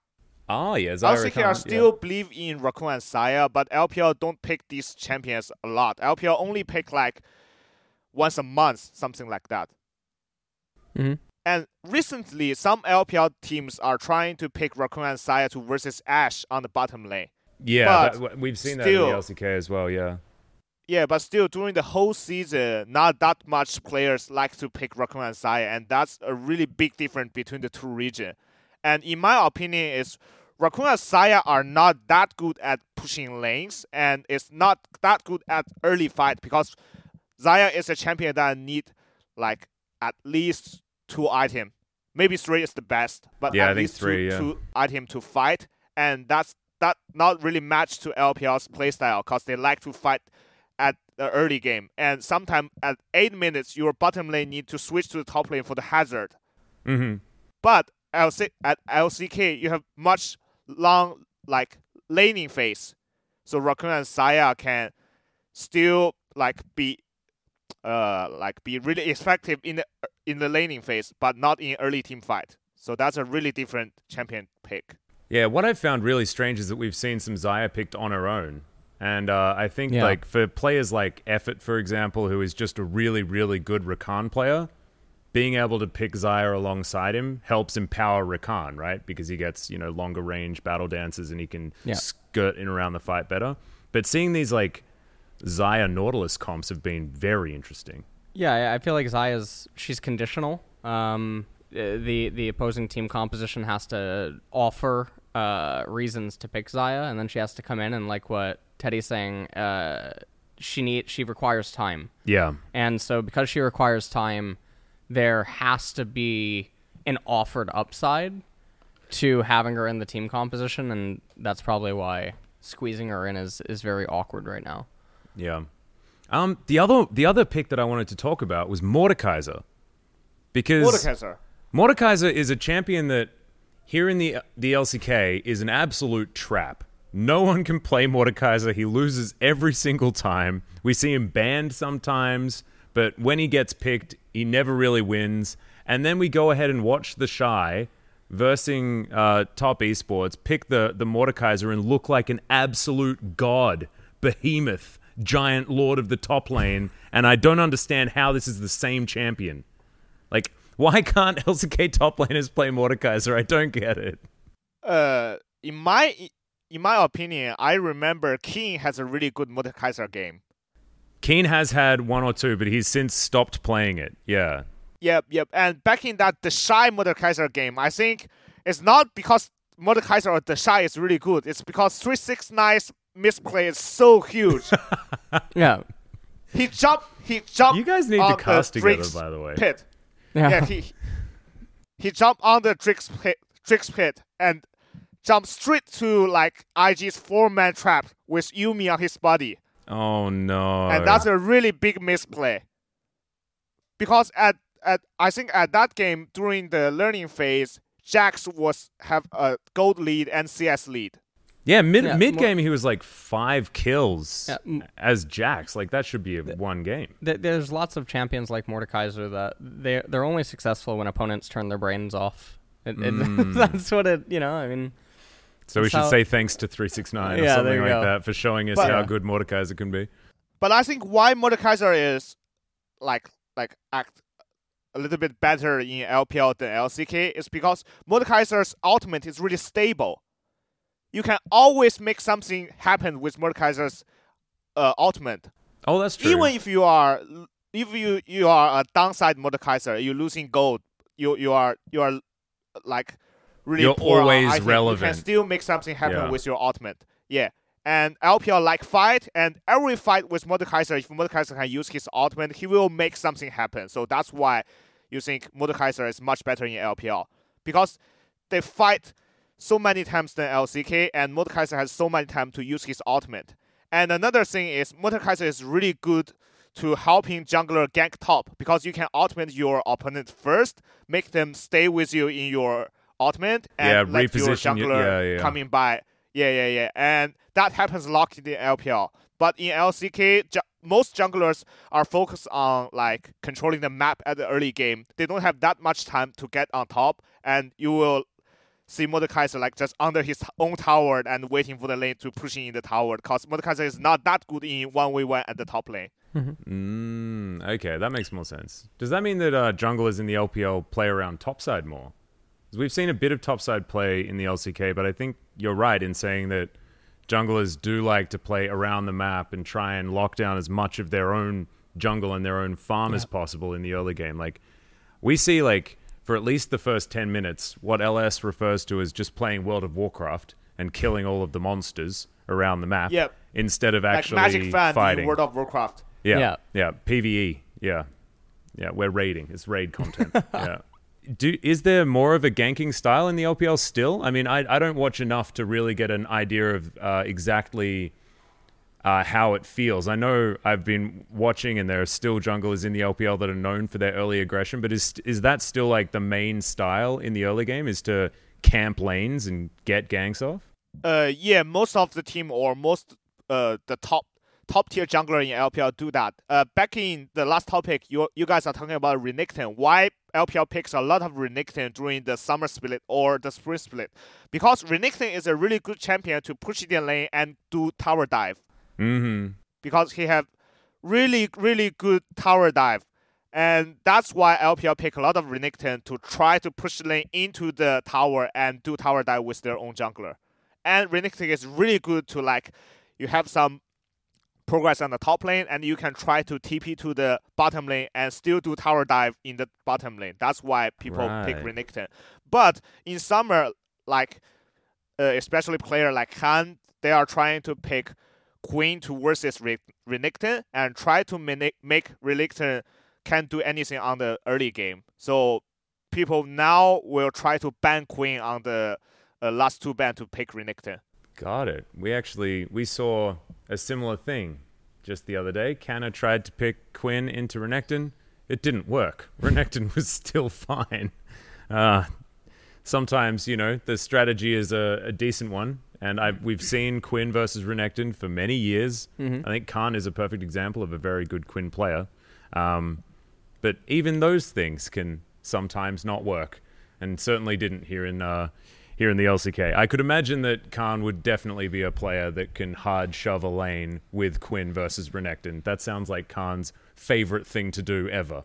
Ah, yeah, LCK Khan, are yeah. still believe in Rakan and Xayah, but LPL don't pick these champions a lot. LPL only pick like once a month, something like that. Mm-hmm. And recently, some LPL teams are trying to pick Rakan and Xayah to versus Ashe on the bottom lane. Yeah, that- we've seen still- that in the LCK as well. Yeah. Yeah, but still during the whole season, not that much players like to pick Rakan and Xayah, and that's a really big difference between the two regions. And in my opinion, is Rakan and Xayah are not that good at pushing lanes, and it's not that good at early fight because Xayah is a champion that need like at least two item, maybe three is the best, but Yeah, at least three, two, yeah. two item to fight, and that's that not really match to LPL's playstyle because they like to fight at the early game, and sometimes at eight minutes, your bottom lane need to switch to the top lane for the hazard. Mm-hmm. But LC, at LCK, you have much long like laning phase, so Rakan and Xayah can still like be uh like be really effective in the in the laning phase, but not in early team fight. So that's a really different champion pick. Yeah, what I've found really strange is that we've seen some Xayah picked on her own. And uh, I think, Yeah. like, for players like Effort, for example, who is just a really, really good Rakan player, being able to pick Xayah alongside him helps empower Rakan, right? Because he gets, you know, longer range battle dances and he can Yeah. skirt in around the fight better. But seeing these, like, Xayah Nautilus comps have been very interesting. Yeah, I- I feel like Xayah's she's conditional. Um, uh, the the opposing team composition has to offer uh, reasons to pick Xayah, and then she has to come in and like what Teddy's saying. Uh, she need she requires time, Yeah. and so because she requires time, there has to be an offered upside to having her in the team composition, and that's probably why squeezing her in is is very awkward right now. Yeah. Um, the other the other pick that I wanted to talk about was Mordekaiser. Because Mordekaiser. Mordekaiser is a champion that here in the the LCK is an absolute trap. No one can play Mordekaiser. He loses every single time. We see him banned sometimes, but when he gets picked, he never really wins. And then we go ahead and watch the Shy versing uh, top esports pick the the Mordekaiser and look like an absolute god, behemoth, giant lord of the top lane. And I don't understand how this is the same champion. Like, why can't LCK top laners play Mordekaiser? I don't get it. uh, in my in my opinion, I remember Kiin has a really good Mordekaiser game. Kiin has had one or two, but he's since stopped playing it. Yeah. Yep, yep. And back in that the Shy Mordekaiser game, I think it's not because Mordekaiser or the Shy is really good. It's because 369's misplay is so huge. Yeah, he jumped. He jumped. You guys need on to cast together, by the way. Pit. Yeah. Yeah, he he jumped on the Drake's pit, Drake's pit and jumped straight to like IG's four man trap with Yuumi on his body. Oh no. and that's a really big misplay. Because at at I think at that game during the laning phase, Jax was have a gold lead and CS lead. Yeah. Mid Yeah, mid game, he was like five kills Yeah, m- as Jax. Like that should be a won game. Th- There's lots of champions like Mordekaiser that they they're only successful when opponents turn their brains off. It, it, Mm. that's what it. You know, I mean, So we should how- say thanks to three six nine or Yeah, there something like go. that for showing us But- how Yeah. good Mordekaiser can be. But I think why Mordekaiser is like like act a little bit better in LPL than LCK is because Mordekaiser's ultimate is really stable. You can always make something happen with Mordekaiser's uh, ultimate. Oh, that's true. Even if you are if you you are a downside Mordekaiser, you're losing gold. You you are you are like really You're poor always item, You relevant. can still make something happen Yeah. with your ultimate. Yeah. And LPL like fight, and every fight with Mordekaiser, if Mordekaiser can use his ultimate, he will make something happen. So that's why you think Mordekaiser is much better in LPL because they fight so many times than LCK, and Mordekaiser has so many times to use his ultimate. And another thing is Mordekaiser is really good to helping jungler gank top because you can ultimate your opponent first, make them stay with you in your ultimate, and Yeah, let your jungler yeah, yeah. coming by. Yeah, yeah, yeah. And that happens a lot in the LPL. But in LCK, ju- most junglers are focused on like controlling the map at the early game. They don't have that much time to get on top, and you will see Mordekaiser like just under his own tower and waiting for the lane to push in the tower because Mordekaiser is not that good in 1v1 at the top lane. Mm, okay, that makes more sense. Does that mean that uh, junglers in the LPL play around topside more? 'Cause we've seen a bit of topside play in the LCK, but I think you're right in saying that junglers do like to play around the map and try and lock down as much of their own jungle and their own farm as possible in the early game. Like we see, like for at least the first ten minutes, what LS refers to as just playing World of Warcraft and killing all of the monsters around the map Yep. instead of Like actually Magic Fan fighting. World of Warcraft. Yeah, Yeah. yeah, PVE. Yeah, yeah. We're raiding. It's raid content. yeah. Do is there more of a ganking style in the LPL still? I mean, I I don't watch enough to really get an idea of uh, exactly uh, how it feels. I know I've been watching, and there are still junglers in the LPL that are known for their early aggression. But is is that still like the main style in the early game? Is to camp lanes and get ganks off? Uh, yeah, most of the team or most uh the top top tier jungler in LPL do that. Uh, back in the last topic, you you guys are talking about Renekton. Why LPL picks a lot of Renekton during the summer split or the spring split? Because Renekton is a really good champion to push the lane and do tower dive. Mm-hmm. because he have really really good tower dive and that's why LPL pick a lot of Renekton to try to push lane into the tower and do tower dive with their own jungler. And Renekton is really good to like you have some progress on the top lane and you can try to TP to the bottom lane and still do tower dive in the bottom lane. That's why people pick Right. Renekton. But in summer, like uh, especially player like Khan, they are trying to pick Quinn to versus Re- Renekton and try to mani- make Renekton can't do anything on the early game. So people now will try to ban Quinn on the uh, last two ban to pick Renekton. Got it. We actually we saw a similar thing just the other day. Canna tried to pick Quinn into Renekton. It didn't work. Renekton was still fine. Uh, sometimes you know the strategy is a, a decent one, and I we've seen Quinn versus Renekton for many years. I think Khan is a perfect example of a very good Quinn player. Um, but even those things can sometimes not work, and certainly didn't here in uh, here in the LCK. I could imagine that Khan would definitely be a player that can hard shove a lane with Quinn versus Renekton. That sounds like Khan's favorite thing to do ever,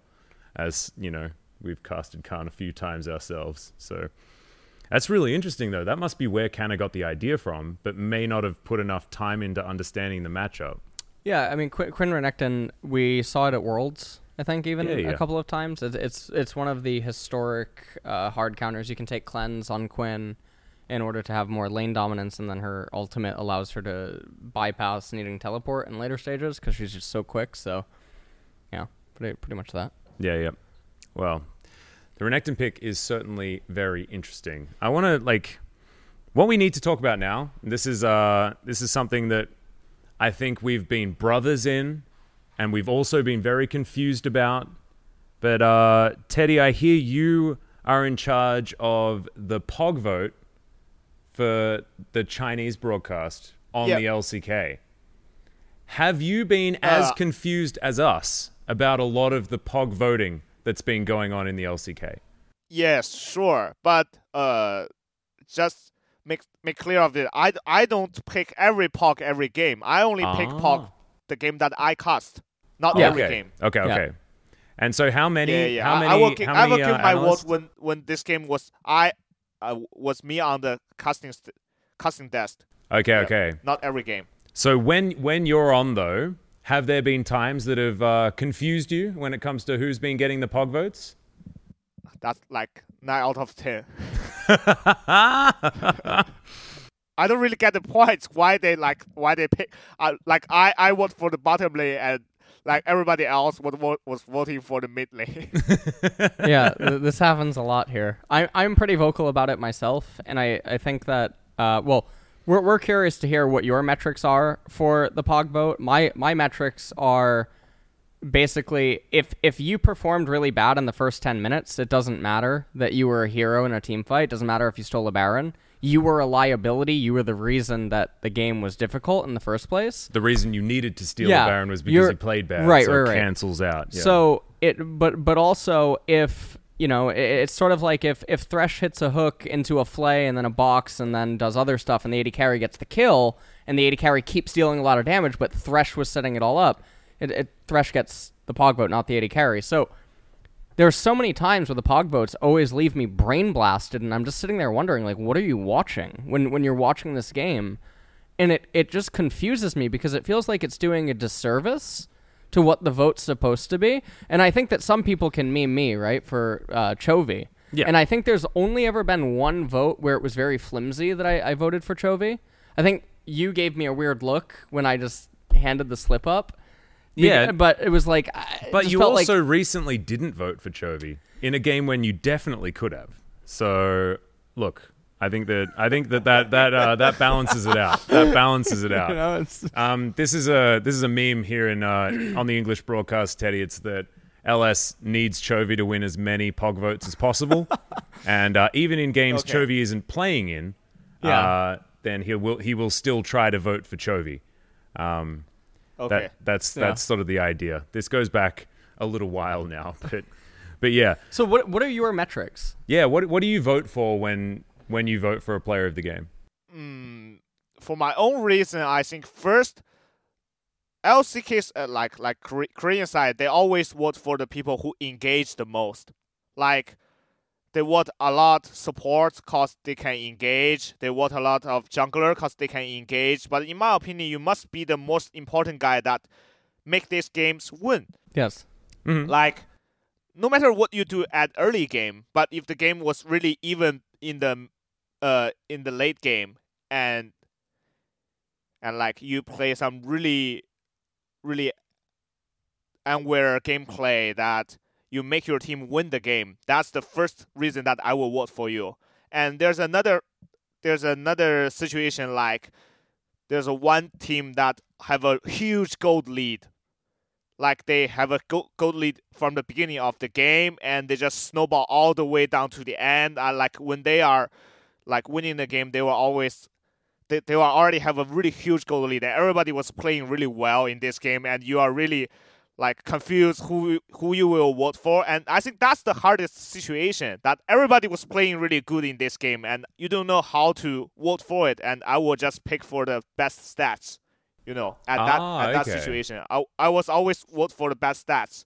as you know we've casted Khan a few times ourselves. So that's really interesting, though. That must be where Canna got the idea from, but may not have put enough time into understanding the matchup. Yeah, I mean Qu- Quinn Renekton, we saw it at Worlds, I think even Yeah, yeah. a couple of times. It's it's, it's one of the historic uh, hard counters. You can take cleanse on Quinn in order to have more lane dominance, and then her ultimate allows her to bypass needing teleport in later stages because she's just so quick. So, yeah, pretty pretty much that. Yeah, yeah. Well, the Renekton pick is certainly very interesting. I want to like what we need to talk about now. This is uh this is something that I think we've been brothers in and we've also been very confused about. But uh Teddy, I hear you are in charge of the POG vote for the Chinese broadcast on Yep. the LCK. Have you been as Uh, confused as us about a lot of the POG voting that's been going on in the LCK? Yes, sure, but uh, just make make clear of it. I, I don't pick every POG every game. I only pick Ah. POG the game that I cast, not Yeah. every okay. game. Okay, Yeah. okay. And so how many Yeah, yeah. how I- many I will give, how I will many, give uh, my analysts? vote when when this game was I uh, was me on the casting st- casting desk. Okay, Yeah. okay. Not every game. So when when you're on though, have there been times that have uh, confused you when it comes to who's been getting the pog votes? That's like nine out of ten. I don't really get the points why they like why they pick. Uh, like I I vote for the bottom lane and like everybody else was was voting for the mid lane. yeah, th- this happens a lot here. I I'm pretty vocal about it myself, and I I think that uh well. We're, we're curious to hear what your metrics are for the Pog vote. My my metrics are basically if if you performed really bad in the first 10 minutes it doesn't matter that you were a hero in a team fight it doesn't matter if you stole a baron you were a liability you were the reason that the game was difficult in the first place The reason you needed to steal Yeah, the Baron was because he played bad. right, so right, it right. cancels out. Yeah. So it, but but also if you know, it, it's sort of like if if Thresh hits a hook into a flay and then a box and then does other stuff, and the AD carry gets the kill, and the AD carry keeps dealing a lot of damage, but Thresh was setting it all up. It, it Thresh gets the pog vote, not the AD carry. So there's so many times where the pog votes always leave me brain blasted, and I'm just sitting there wondering, like, what are you watching when when you're watching this game? And it it just confuses me because it feels like it's doing a disservice to what the vote's supposed to be. And I think that some people can meme me, right, for uh, Chovy. Yeah. And I think there's only ever been one vote where it was very flimsy that I, I voted for Chovy. I think you gave me a weird look when I just handed the slip up. Yeah. But it was like. It But you felt like- also recently didn't vote for Chovy in a game when you definitely could have. So look, I think that I think that that that uh, that balances it out. That balances it out. you know, Um, this is a this is a meme here in uh, on the English broadcast, Teddy. It's that LS needs Chovy to win as many Pog votes as possible, and uh, even in games Okay. Chovy isn't playing in, Yeah. uh, then he will he will still try to vote for Chovy. Um, okay. that that's Yeah. that's sort of the idea. This goes back a little while now, but but yeah, so what what are your metrics? yeah. What what do you vote for when when you vote for a player of the game? Mm, for my own reason, I think first, LCK's uh, like like Korean side, they always vote for the people who engage the most. Like they want a lot support cause they can engage. They want a lot of jungler cause they can engage. But in my opinion, you must be the most important guy that make these games win. Yes. Mhm. Like, no matter what you do at early game, but if the game was really even in the uh in the late game and and like you play some really really unaware gameplay that you make your team win the game, that's the first reason that I will vote for you. And there's another there's another situation like there's a one team that have a huge gold lead. Like they have a gold lead from the beginning of the game and they just snowball all the way down to the end. And like when they are like winning the game they were always they, they will already have a really huge gold lead. And everybody was playing really well in this game and you are really like confused who who you will vote for. And i think that's the hardest situation that everybody was playing really good in this game and you don't know how to vote for it. And i will just pick for the best stats you know at that Ah, at that situation. I, I was always vote for the best stats.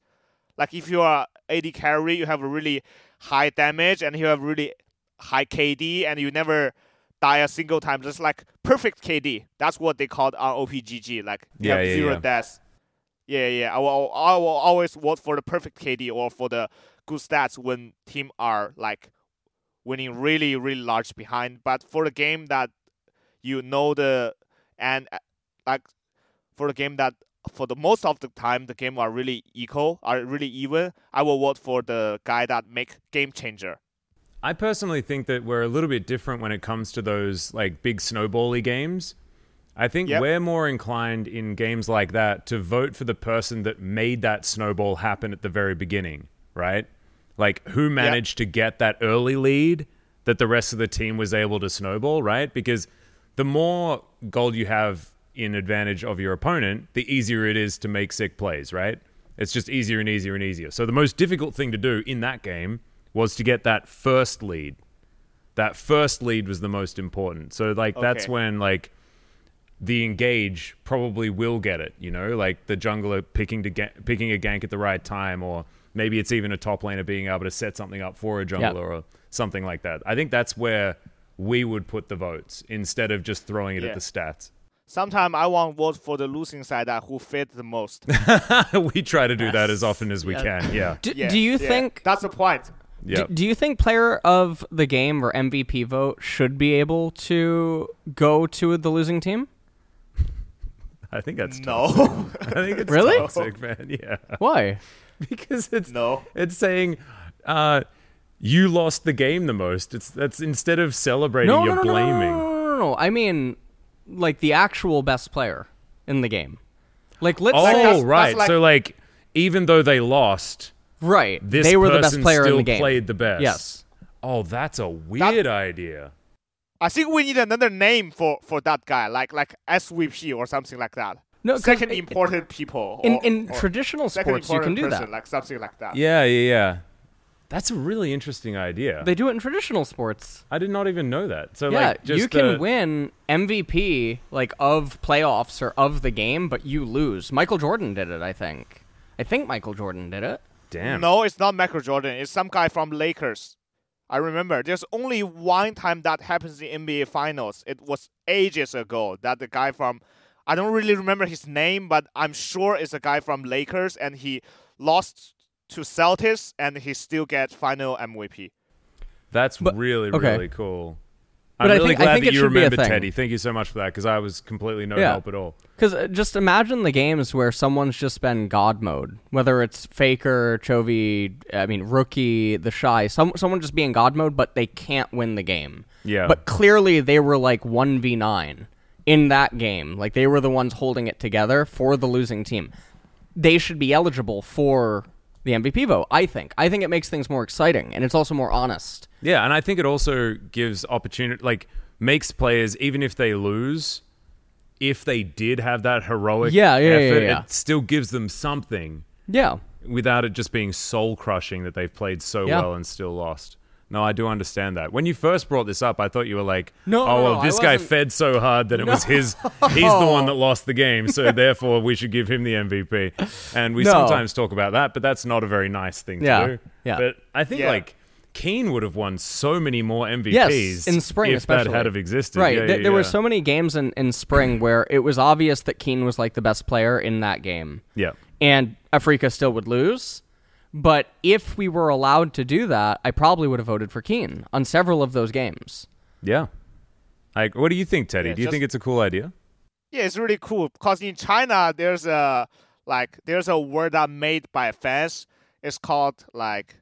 Like if you are AD carry you have a really high damage and you have really high KD and you never die a single time just like perfect KD that's what they called on OPGG like Yeah, yeah, zero yeah. deaths. Yeah yeah I will, I will always vote for the perfect KD or for the good stats when team are like winning really really large behind. But for the game that you know the and uh, like for the game that for the most of the time the game are really equal are really even i will vote for the guy that make game changer I personally think that we're a little bit different when it comes to those like big snowbally games. I think Yep. we're more inclined in games like that to vote for the person that made that snowball happen at the very beginning, right? Like who managed to get that early lead that the rest of the team was able to snowball, right? Because the more gold you have in advantage of your opponent, the easier it is to make sick plays, right? It's just easier and easier and easier. So the most difficult thing to do in that game was to get that first lead. That first lead was the most important. So like that's when like the engage probably will get it, you know, like the jungler picking to get picking a gank at the right time or maybe it's even a top laner being able to set something up for a jungler or something like that. I think that's where we would put the votes instead of just throwing it Yeah. at the stats. Sometimes I want vote for the losing side that who fit the most. we try to do that as often as we Yeah. can. Yeah. Do, Yeah, do you yeah. think that's the point? Yeah. Do, do you think player of the game or MVP vote should be able to go to the losing team? I think that's No, I think it's Really? toxic, man. Yeah. Why? because it's no. it's saying uh, you lost the game the most. It's that's instead of celebrating, No, you're no, no, no, blaming. no, no, no, no. I mean, like the actual best player in the game. Like let's Oh, say that's right. like- so like, even though they lost, right, this they were the person best player still in the game. played the best. Yes. Oh, that's a weird idea. I think we need another name for for that guy, like like SVP or something like that. No, second it- important people. In or- in or traditional sports, you can important do person, that. like something like that. Yeah, yeah, yeah. That's a really interesting idea. They do it in traditional sports. I did not even know that. So yeah, like, just you can the- win MVP like of playoffs or of the game, but you lose. Michael Jordan did it, I think. I think Michael Jordan did it. Damn. No, it's not Michael Jordan. It's some guy from Lakers. I remember. There's only one time that happens in NBA Finals. It was ages ago. That the guy from, I don't really remember his name, but I'm sure it's a guy from Lakers, and he lost to Celtics, and he still gets Final MVP. That's But- really, okay. really cool. But I'm I really think- I glad think that you should be a remembered. Teddy. Thank you so much for that because I was completely no Yeah. help at all. Because uh, just imagine the games where someone's just been God mode, whether it's Faker, Chovy, I mean Rookie, the Shy, some someone just being God mode, but they can't win the game. Yeah. But clearly they were like one v nine in that game, like they were the ones holding it together for the losing team. They should be eligible for the MVP vote. I think. I think it makes things more exciting, and it's also more honest. Yeah, and I think it also gives opportunity, like makes players even if they lose, if they did have that heroic Yeah, yeah, yeah, effort, yeah. it still gives them something Yeah. without it just being soul crushing that they've played so Yeah. well and still lost. No, I do understand that. When you first brought this up, I thought you were like, No, "Oh, no, well, no, this guy fed so hard that it was his. He's the one that lost the game, so therefore we should give him the MVP." And we No. sometimes talk about that, but that's not a very nice thing Yeah, to do. yeah. But I think Yeah. like Kiin would have won so many more MVPs Yes, in spring if especially. that had have existed. Right. Yeah, Th- yeah, there were so many games in, in spring where it was obvious that Kiin was like the best player in that game. Yeah. And Afreeca still would lose. But if we were allowed to do that, I probably would have voted for Kiin on several of those games. Yeah. Like, what do you think, Teddy? Yeah, do you just- think it's a cool idea? Yeah, it's really cool because in China there's a like there's a word that made by fans. It's called like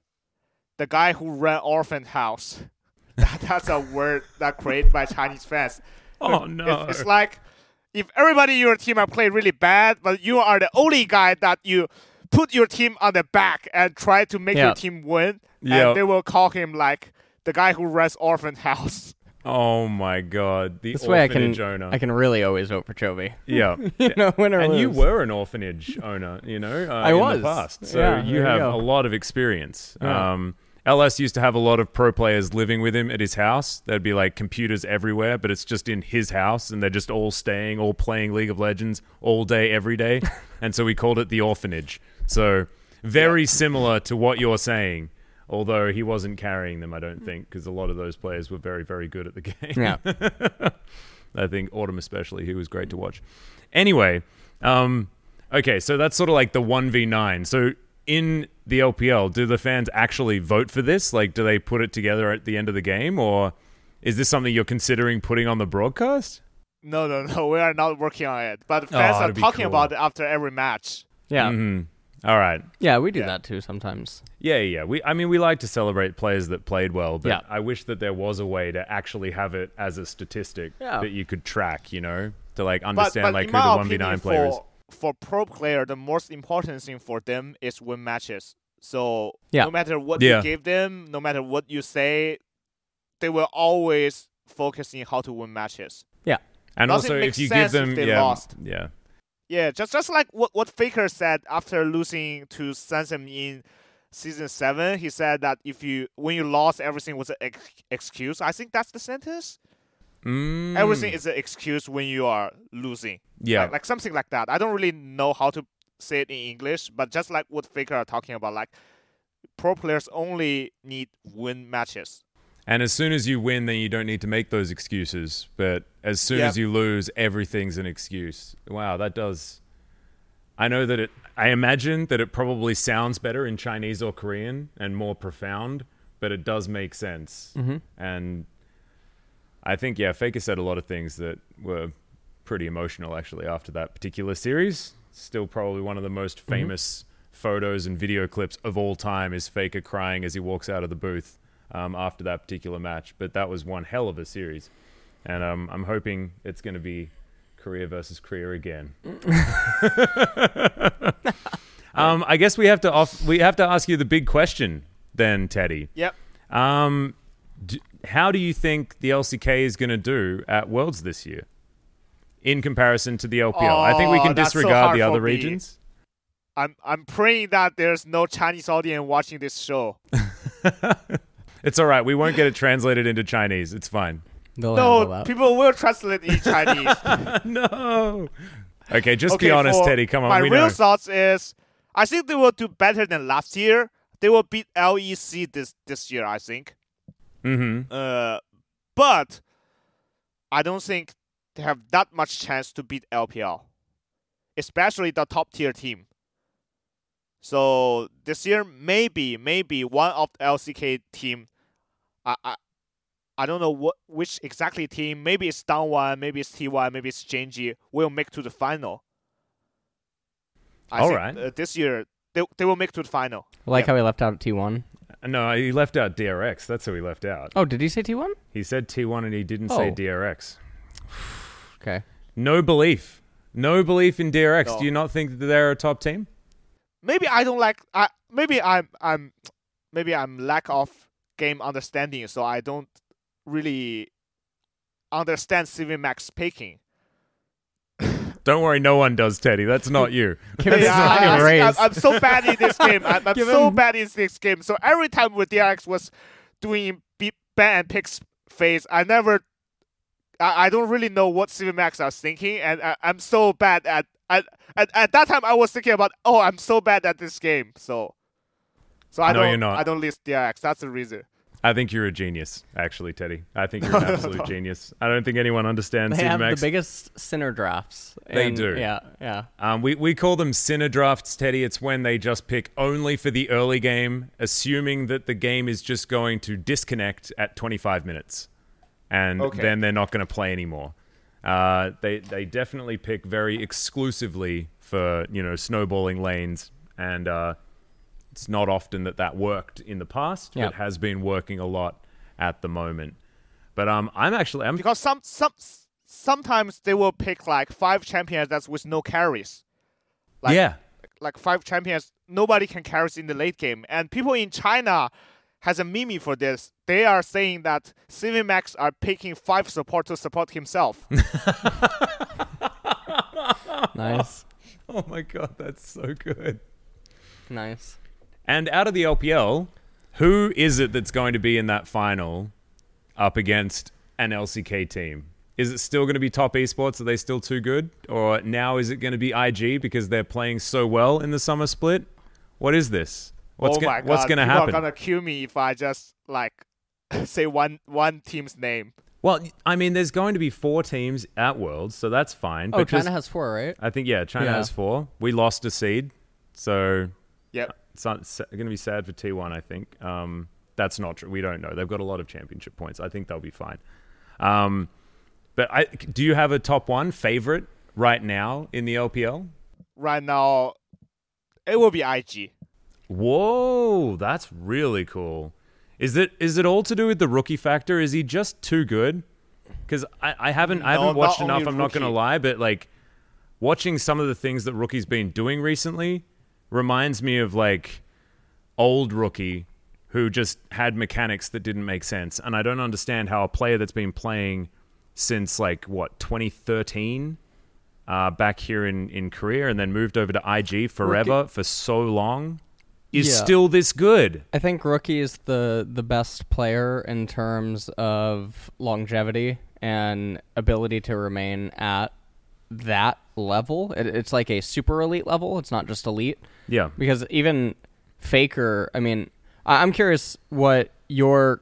the guy who ran orphan house. That, that's a word that created by Chinese fans. Oh no! It's, like if everybody in your team have played really bad, but you are the only guy that you put your team on the back and try to make Yeah. your team win, Yeah. and they will call him like the guy who runs orphan house. oh my god! The This way I can orphanage owner. I can really always vote for Chovy. yeah. you know, win or and you were an orphanage owner, you know, uh, I in was. the past. So Yeah, you there you have a lot of experience. Yeah. Um, LS used to have a lot of pro players living with him at his house. There'd be like computers everywhere, but it's just in his house, and they're just all staying, all playing League of Legends all day, every day. and so we called it the orphanage. So very similar to what you're saying. Although he wasn't carrying them, I don't think, because a lot of those players were very, very good at the game. Yeah. I think Autumn especially, he was great to watch. Anyway, um, okay, so that's sort of like the one v nine. So in the LPL, do the fans actually vote for this? Like, do they put it together at the end of the game, or is this something you're considering putting on the broadcast? No, no, no, we are not working on it. But fans Oh, are talking cool. about it after every match. Yeah. hmm All right. Yeah, we do Yeah. that too sometimes. Yeah, yeah. We, I mean, we like to celebrate players that played well, but Yeah. I wish that there was a way to actually have it as a statistic Yeah. that you could track. You know, to like understand but like who the one v nine player is. for, for pro player, the most important thing for them is win matches. So Yeah. no matter what Yeah. you give them, no matter what you say, they will always focus in how to win matches. Yeah. And Doesn't also, if you sense give if them, they yeah, lost. yeah, Yeah, just just like what what Faker said after losing to Samsung in season seven, he said that if you when you lost, everything was an ex- excuse. I think that's the sentence. Mm. Everything is an excuse when you are losing. Yeah. like, like something like that. I don't really know how to say it in English, but just like what Faker are talking about, like pro players only need win matches. And as soon as you win, then you don't need to make those excuses. But as soon Yep. as you lose, everything's an excuse. Wow, that does. I know that it. I imagine that it probably sounds better in Chinese or Korean and more profound, but it does make sense. Mm-hmm. And I think yeah, Faker said a lot of things that were pretty emotional actually after that particular series. Still, probably one of the most famous photos and video clips of all time is Faker crying as he walks out of the booth um, after that particular match. But that was one hell of a series, and um, I'm hoping it's going to be Korea versus Korea again. um, I guess we have to off- we have to ask you the big question then, Teddy. Yep. Um, d- how do you think the LCK is going to do at Worlds this year in comparison to the LPL? I think we Oh, can that's so disregard the other me. regions. I'm I'm praying that there's no Chinese audience watching this show. It's all right. We won't get it translated into Chinese. It's fine. They'll No, people will translate in Chinese. no. Okay, just okay, be honest, Teddy. Come on, My we real know. thoughts is, I think they will do better than last year. They will beat LEC this this year. I think. Mm-hmm. Uh, but I don't think they have that much chance to beat LPL, especially the top tier team. So this year, maybe, maybe one of the LCK team, I, I, I don't know what which exactly team. Maybe it's Damwon, maybe it's T1, maybe it's Gen G will make to the final. I All think, right. uh, this year they they will make to the final. I like Yeah. how he left out T1. No, he left out DRX. That's who he left out. Oh, did he say T1? He said T1 and he didn't say Oh. DRX. Okay. No belief. No belief in DRX. No. Do you not think that they're a top team? Maybe I don't like I maybe I'm I'm maybe I'm lack of game understanding, so I don't really understand CV Max picking. Don't worry, no one does, Teddy. That's not you. Give Yeah, some I, fucking raise. am I'm so bad in this game. I'm, I'm so him- bad in this game. So every time when DRX was doing beat ban and picks phase, I never. I, I don't really know what CV Max are thinking, and I, I'm so bad at, at at at that time. I was thinking about, oh, I'm so bad at this game. So, so I No, don't. you're not. I don't list DRX. That's the reason. I think you're a genius, actually, Teddy. I think you're an absolute genius. I don't think anyone understands They have CVMAX. the biggest Sinner drafts. They and- do. Yeah, yeah. Um, we, we call them sinner drafts, Teddy. It's when they just pick only for the early game, assuming that the game is just going to disconnect at 25 minutes. And Okay. then they're not going to play anymore. Uh, they, they definitely pick very exclusively for, you know, snowballing lanes. And uh, it's not often that that worked in the past, Yeah. but has been working a lot at the moment. But um, I'm actually, I'm because some some sometimes they will pick like five champions that's with no carries. Like, yeah. like five champions, nobody can carry in the late game. And people in China has a meme for this. They are saying that CV Max are picking five support to support himself. Nice. Oh my god, that's so good. nice. And out of the LPL, who is it that's going to be in that final up against an LCK team? Is it still going to be top esports? Are they still too good? Or now is it going to be IG because they're playing so well in the summer split? What is this? What's oh go- my god! what's going to people happen? are gonna kill me if I just like say one one team's name. Well, I mean, there's going to be four teams at Worlds, so that's fine. Oh, but just- China has four, right? I think yeah, China Yeah. has four. We lost a seed, so Yep. it's not going to be sad for T1. I think um, that's not true. We don't know. They've got a lot of championship points. I think they'll be fine. Um, but I, do you have a top one favorite right now in the LPL? Right now, it will be IG. Whoa, that's really cool. Is it is it all to do with the rookie factor? Is he just too good? Because I, I haven't I haven't watched enough. I'm not going to lie, but like watching some of the things that rookie's been doing recently reminds me of like old rookie who just had mechanics that didn't make sense, and I don't understand how a player that's been playing since like what 2013 uh, back here in in Korea and then moved over to IG forever for so long is Yeah. still this good. I think rookie is the the best player in terms of longevity and ability to remain at that level. It, it's like a super elite level. It's not just elite Yeah. because even Faker. I mean, I, I'm curious what your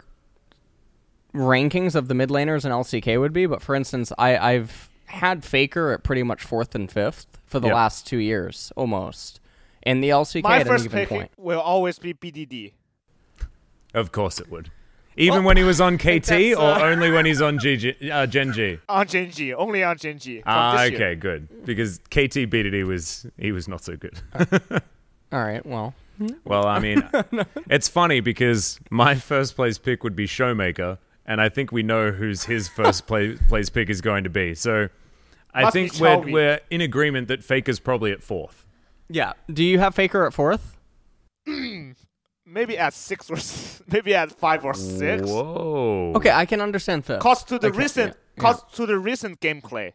rankings of the mid laners in LCK would be, but for instance, I, I've had Faker at pretty much fourth and fifth for the Yep. last two years, almost. In the LCK My at any first given pick point. will always be BDD. Of course it would. Even when he was on KT that's, or uh, only when he's on GG, uh, Gen G? On Gen G, only on Gen G. from Ah, this year. okay, good. Because KT BDD was he was not so good. All right, well, well, I mean, it's funny because my first place pick would be Showmaker, and I think we know who's his first play, place pick is going to be. So I Must think we're we're in agreement that Faker's probably at fourth. Yeah. Do you have Faker at fourth? Maybe at six or maybe at five or six. Whoa. Okay, I can understand fifth. Cause to the Okay, recent, yeah, cause to the recent gameplay.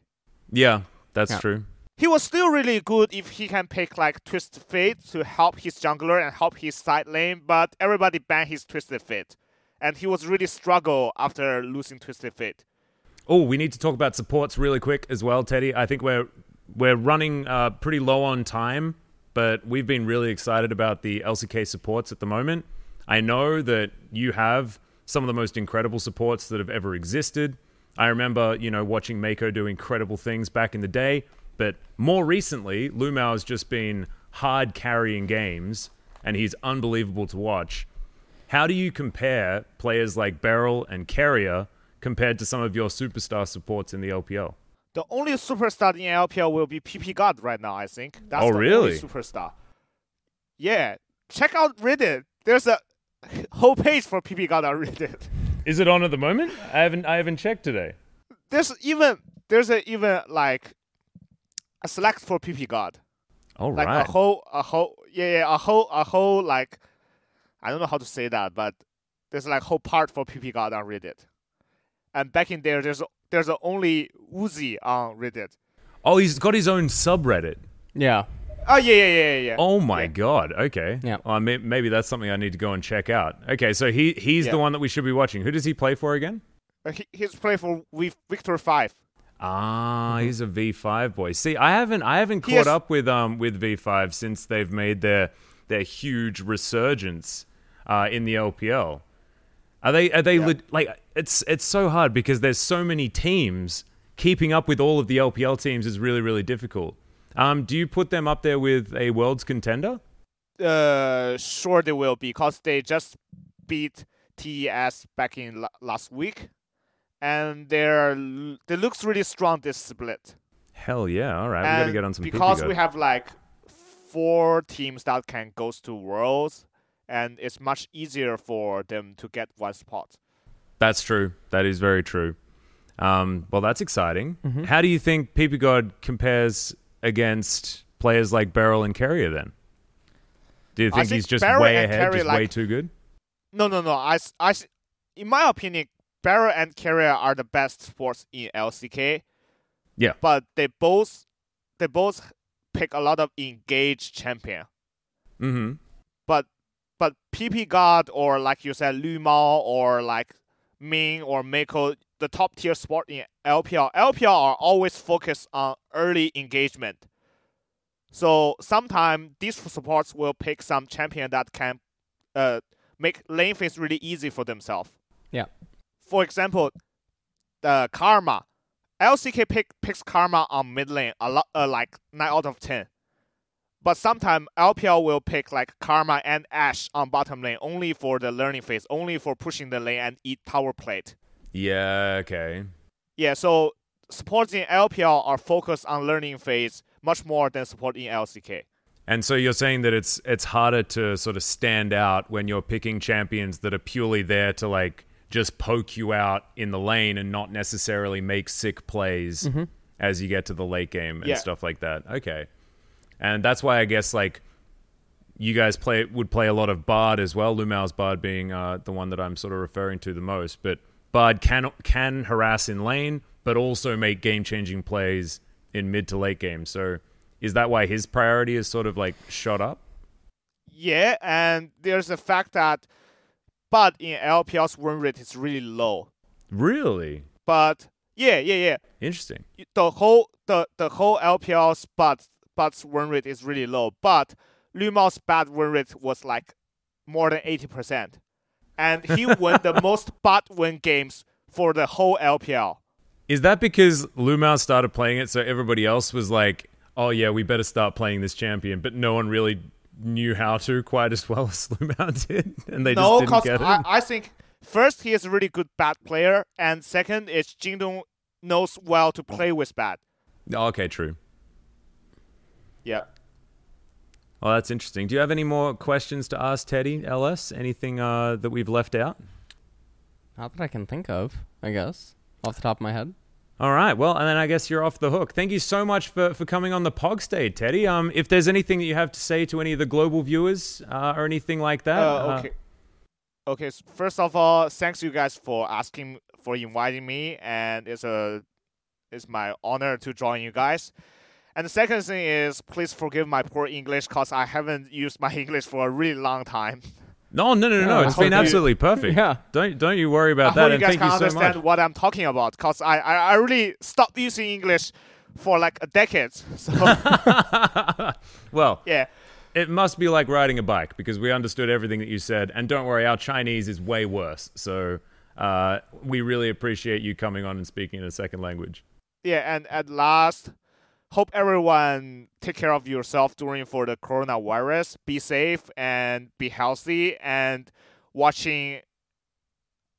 Yeah, that's Yeah. true. He was still really good if he can pick like Twisted Fate to help his jungler and help his side lane, but everybody banned his Twisted Fate. And he was really struggle after losing Twisted Fate. Oh, we need to talk about supports really quick as well, Teddy. I think we're we're running uh, pretty low on time, but we've been really excited about the LCK supports at the moment. I know that you have some of the most incredible supports that have ever existed. I remember, you know, watching Meiko do incredible things back in the day, but more recently, LvMao has just been hard carrying games, and he's unbelievable to watch. How do you compare players like Beryl and Carrier compared to some of your superstar supports in the LPL? The only superstar in LPL will be PP God right now, I think. That's Oh, the really? only superstar. Yeah. Check out Reddit. There's a whole page for PP God on Reddit. Is it on at the moment? I haven't I haven't checked today. There's even there's a even like a select for PP God. All like right. a whole a whole yeah, yeah a whole a whole like I don't know how to say that, but there's like whole part for PP God on Reddit. And back in there there's there's a only Uzi on Reddit. oh, he's got his own subreddit. Yeah. Oh yeah yeah yeah yeah. yeah. Oh my Yeah. god. Okay. Yeah. Uh, may- maybe that's something I need to go and check out. Okay, so he he's the one that we should be watching. Who does he play for again? Uh, he, he's playing for with Victory Five. Ah, he's a V5 boy. See, I haven't I haven't caught has- up with um with V5 since they've made their their huge resurgence uh, in the LPL. Are they are they Yeah. le- like it's it's so hard because there's so many teams. Keeping up with all of the LPL teams is really really difficult. Um, do you put them up there with a world's contender? Uh, sure they will because they just beat TES back in la- last week, and they're they looks really strong this split. Hell yeah! All right, we got to get on some because we have like four teams that can goes to worlds, and it's much easier for them to get one spot. That's true. That is very true. Um, well, that's exciting. How do you think PP God compares against players like Beryl and Carrier then? Do you think, think he's just Beryl way ahead, Carrier, just way too good? No, no, no. I, s- I s- in my opinion, Beryl and Carrier are the best sports in LCK. Yeah. But they both they both pick a lot of engaged champion. Mm-hmm. But but PP God or like you said, LvMao or like Ming or Meiko, the top tier sport in LPL. LPL are always focused on early engagement. So sometimes these supports will pick some champion that can uh, make lane phase really easy for themselves. Yeah. For example, the Karma. LCK pick, picks Karma on mid lane a lot, uh, like 9 out of 10. But sometimes LPL will pick like Karma and Ashe on bottom lane only for the laning phase, only for pushing the lane and eat tower plate. Yeah. Okay. Yeah, so supports in LPL are focused on laning phase much more than support in LCK. And so you're saying that it's it's harder to sort of stand out when you're picking champions that are purely there to like just poke you out in the lane and not necessarily make sick plays mm-hmm. as you get to the late game and Yeah. stuff like that. Okay. And that's why I guess like you guys play would play a lot of Bard as well. LvMao's Bard being uh, the one that I'm sort of referring to the most. But Bard can can harass in lane, but also make game changing plays in mid to late game. So is that why his priority is sort of like shot up? Yeah, and there's the fact that Bard in LPL's win rate is really low. Really But yeah, yeah, yeah. interesting. the whole the the whole LPL spot spot's win rate is really low, but LvMao's Bard win rate was like more than eighty percent, and he won the most bot win games for the whole LPL. Is that because LvMao started playing it, so everybody else was like, "Oh yeah, we better start playing this champion," but no one really knew how to quite as well as LvMao did, and they no, just didn't get it. I, I think first he is a really good bat player, and second is Jingdong knows well to play with bat. Oh, okay, true. Yeah. Well, that's interesting. Do you have any more questions to ask Teddy LS? Anything uh, that we've left out? Not that I can think of. I guess off the top of my head. All right. Well, and then I guess you're off the hook. Thank you so much for, for coming on the Pog State, Teddy. Um, if there's anything that you have to say to any of the global viewers uh, or anything like that, Uh, okay. Okay. s- First of all, thanks you guys for asking for inviting me, and it's a it's my honor to join you guys. And the second thing is, please forgive my poor English, cause I haven't used my English for a really long time. no, no, no, no, no. Yeah, It's I been hope you- absolutely perfect. Yeah. Don't don't you worry about I that. hope you And guys thank can you so understand much. what I'm talking about, cause I, I I really stopped using English for like a decade. So well, yeah. it must be like riding a bike because we understood everything that you said. And don't worry, our Chinese is way worse. So uh, we really appreciate you coming on and speaking in a second language. Yeah, and at last, hope everyone take care of yourself during for the coronavirus. Be safe and be healthy, and watching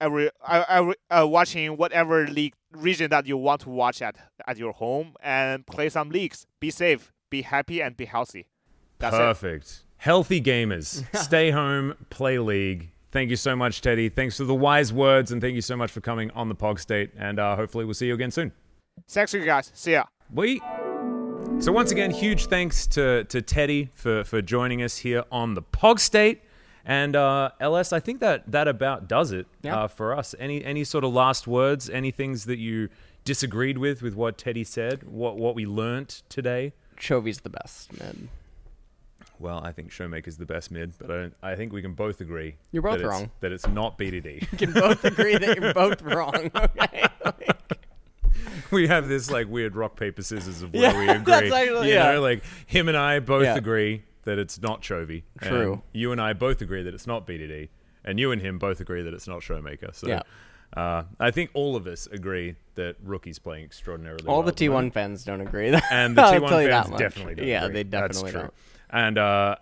every uh, every uh, watching whatever league region that you want to watch at at your home, and play some leagues. Be safe, be happy, and be healthy. That's it. Perfect. Healthy gamers. Stay home, play league. Thank you so much, Teddy. Thanks for the wise words, and thank you so much for coming on the Pog State. And uh, hopefully, we'll see you again soon. Thanks, you guys. See ya. We. So once again, huge thanks to to Teddy for for joining us here on the Pog State. And uh, LS, I think that that about does it Yeah. uh, for us. Any any sort of last words? Any things that you disagreed with with what Teddy said? What what we learnt today? Chovy's the best, man. Well, I think Showmaker's the best mid, but I, don't, I think we can both agree You're both that it's- wrong. that it's not BDD. We can both agree that you're both wrong. Okay. we have this like weird rock paper scissors of where Yeah, we agree. that's actually- you yeah. know, like him and I both Yeah. agree that it's not Chovy. and True. you and I both agree that it's not BDD, and you and him both agree that it's not Showmaker. So. Yeah. Uh, I think all of us agree that Rookie's playing extraordinarily All well the at the. T1 fans don't agree. That and the I'll T1 tell you fans definitely don't. Yeah, agree. they definitely That's true. don't. And uh,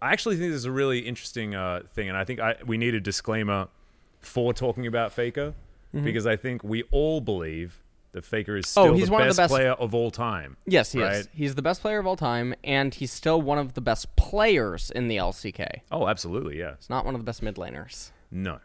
I actually think this is a really interesting uh, thing, and I think I, we need a disclaimer for talking about Faker because I think we all believe that Faker is Oh, still he's the, one of the best best- player of all time. Yes, he right? is. He's the best player of all time, and he's still one of the best players in the LCK. Oh, absolutely, yeah. He's not one of the best mid laners. No,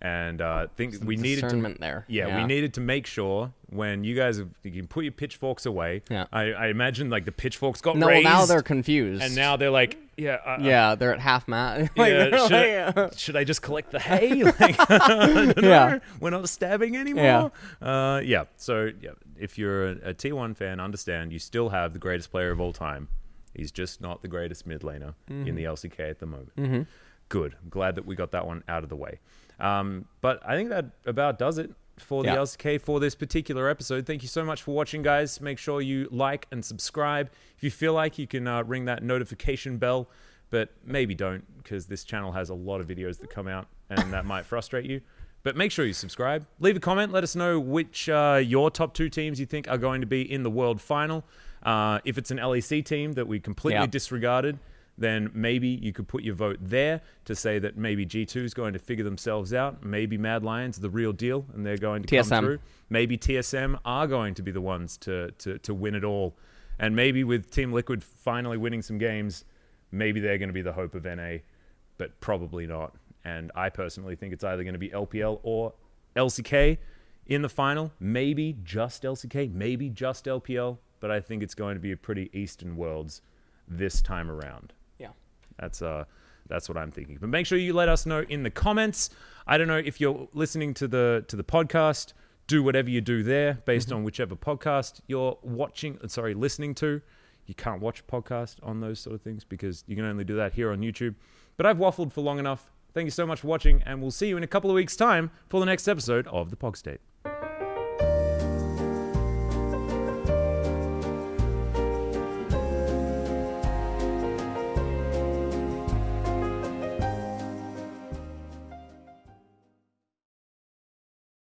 and uh, think we needed to there. Yeah, we needed to make sure when you guys have, you can put your pitchforks away. Yeah. I, I imagine like the pitchforks got No, raised, now they're confused. and now they're like, yeah, uh, uh, yeah, they're at half mat. yeah, should. I, should I just collect the hay? Like, Yeah. we're not stabbing anymore. Yeah, uh, yeah. So yeah, if you're a, a T1 fan, understand you still have the greatest player of all time. He's just not the greatest mid laner in the LCK at the moment. Good. I'm glad that we got that one out of the way. Um, but I think that about does it for the Yeah. LCK for this particular episode. Thank you so much for watching, guys. Make sure you like and subscribe. If you feel like you can uh, ring that notification bell, but maybe don't because this channel has a lot of videos that come out and that might frustrate you. But make sure you subscribe. Leave a comment. Let us know which uh, your top two teams you think are going to be in the world final. Uh, if it's an LEC team that we completely Yeah. disregarded, then maybe you could put your vote there to say that maybe G2 is going to figure themselves out. Maybe Mad Lions are the real deal and they're going to TSM. come through. Maybe TSM are going to be the ones to, to, to win it all. And maybe with Team Liquid finally winning some games, maybe they're going to be the hope of NA, but probably not. And I personally think it's either going to be LPL or LCK in the final. Maybe just LCK, maybe just LPL, but I think it's going to be a pretty Eastern Worlds this time around. That's uh that's what I'm thinking. But make sure you let us know in the comments. I don't know if you're listening to the to the podcast, do whatever you do there based on whichever podcast you're watching, sorry, listening to. You can't watch a podcast on those sort of things because you can only do that here on YouTube. But I've waffled for long enough. Thank you so much for watching, and we'll see you in a couple of weeks' time for the next episode of the Pog State.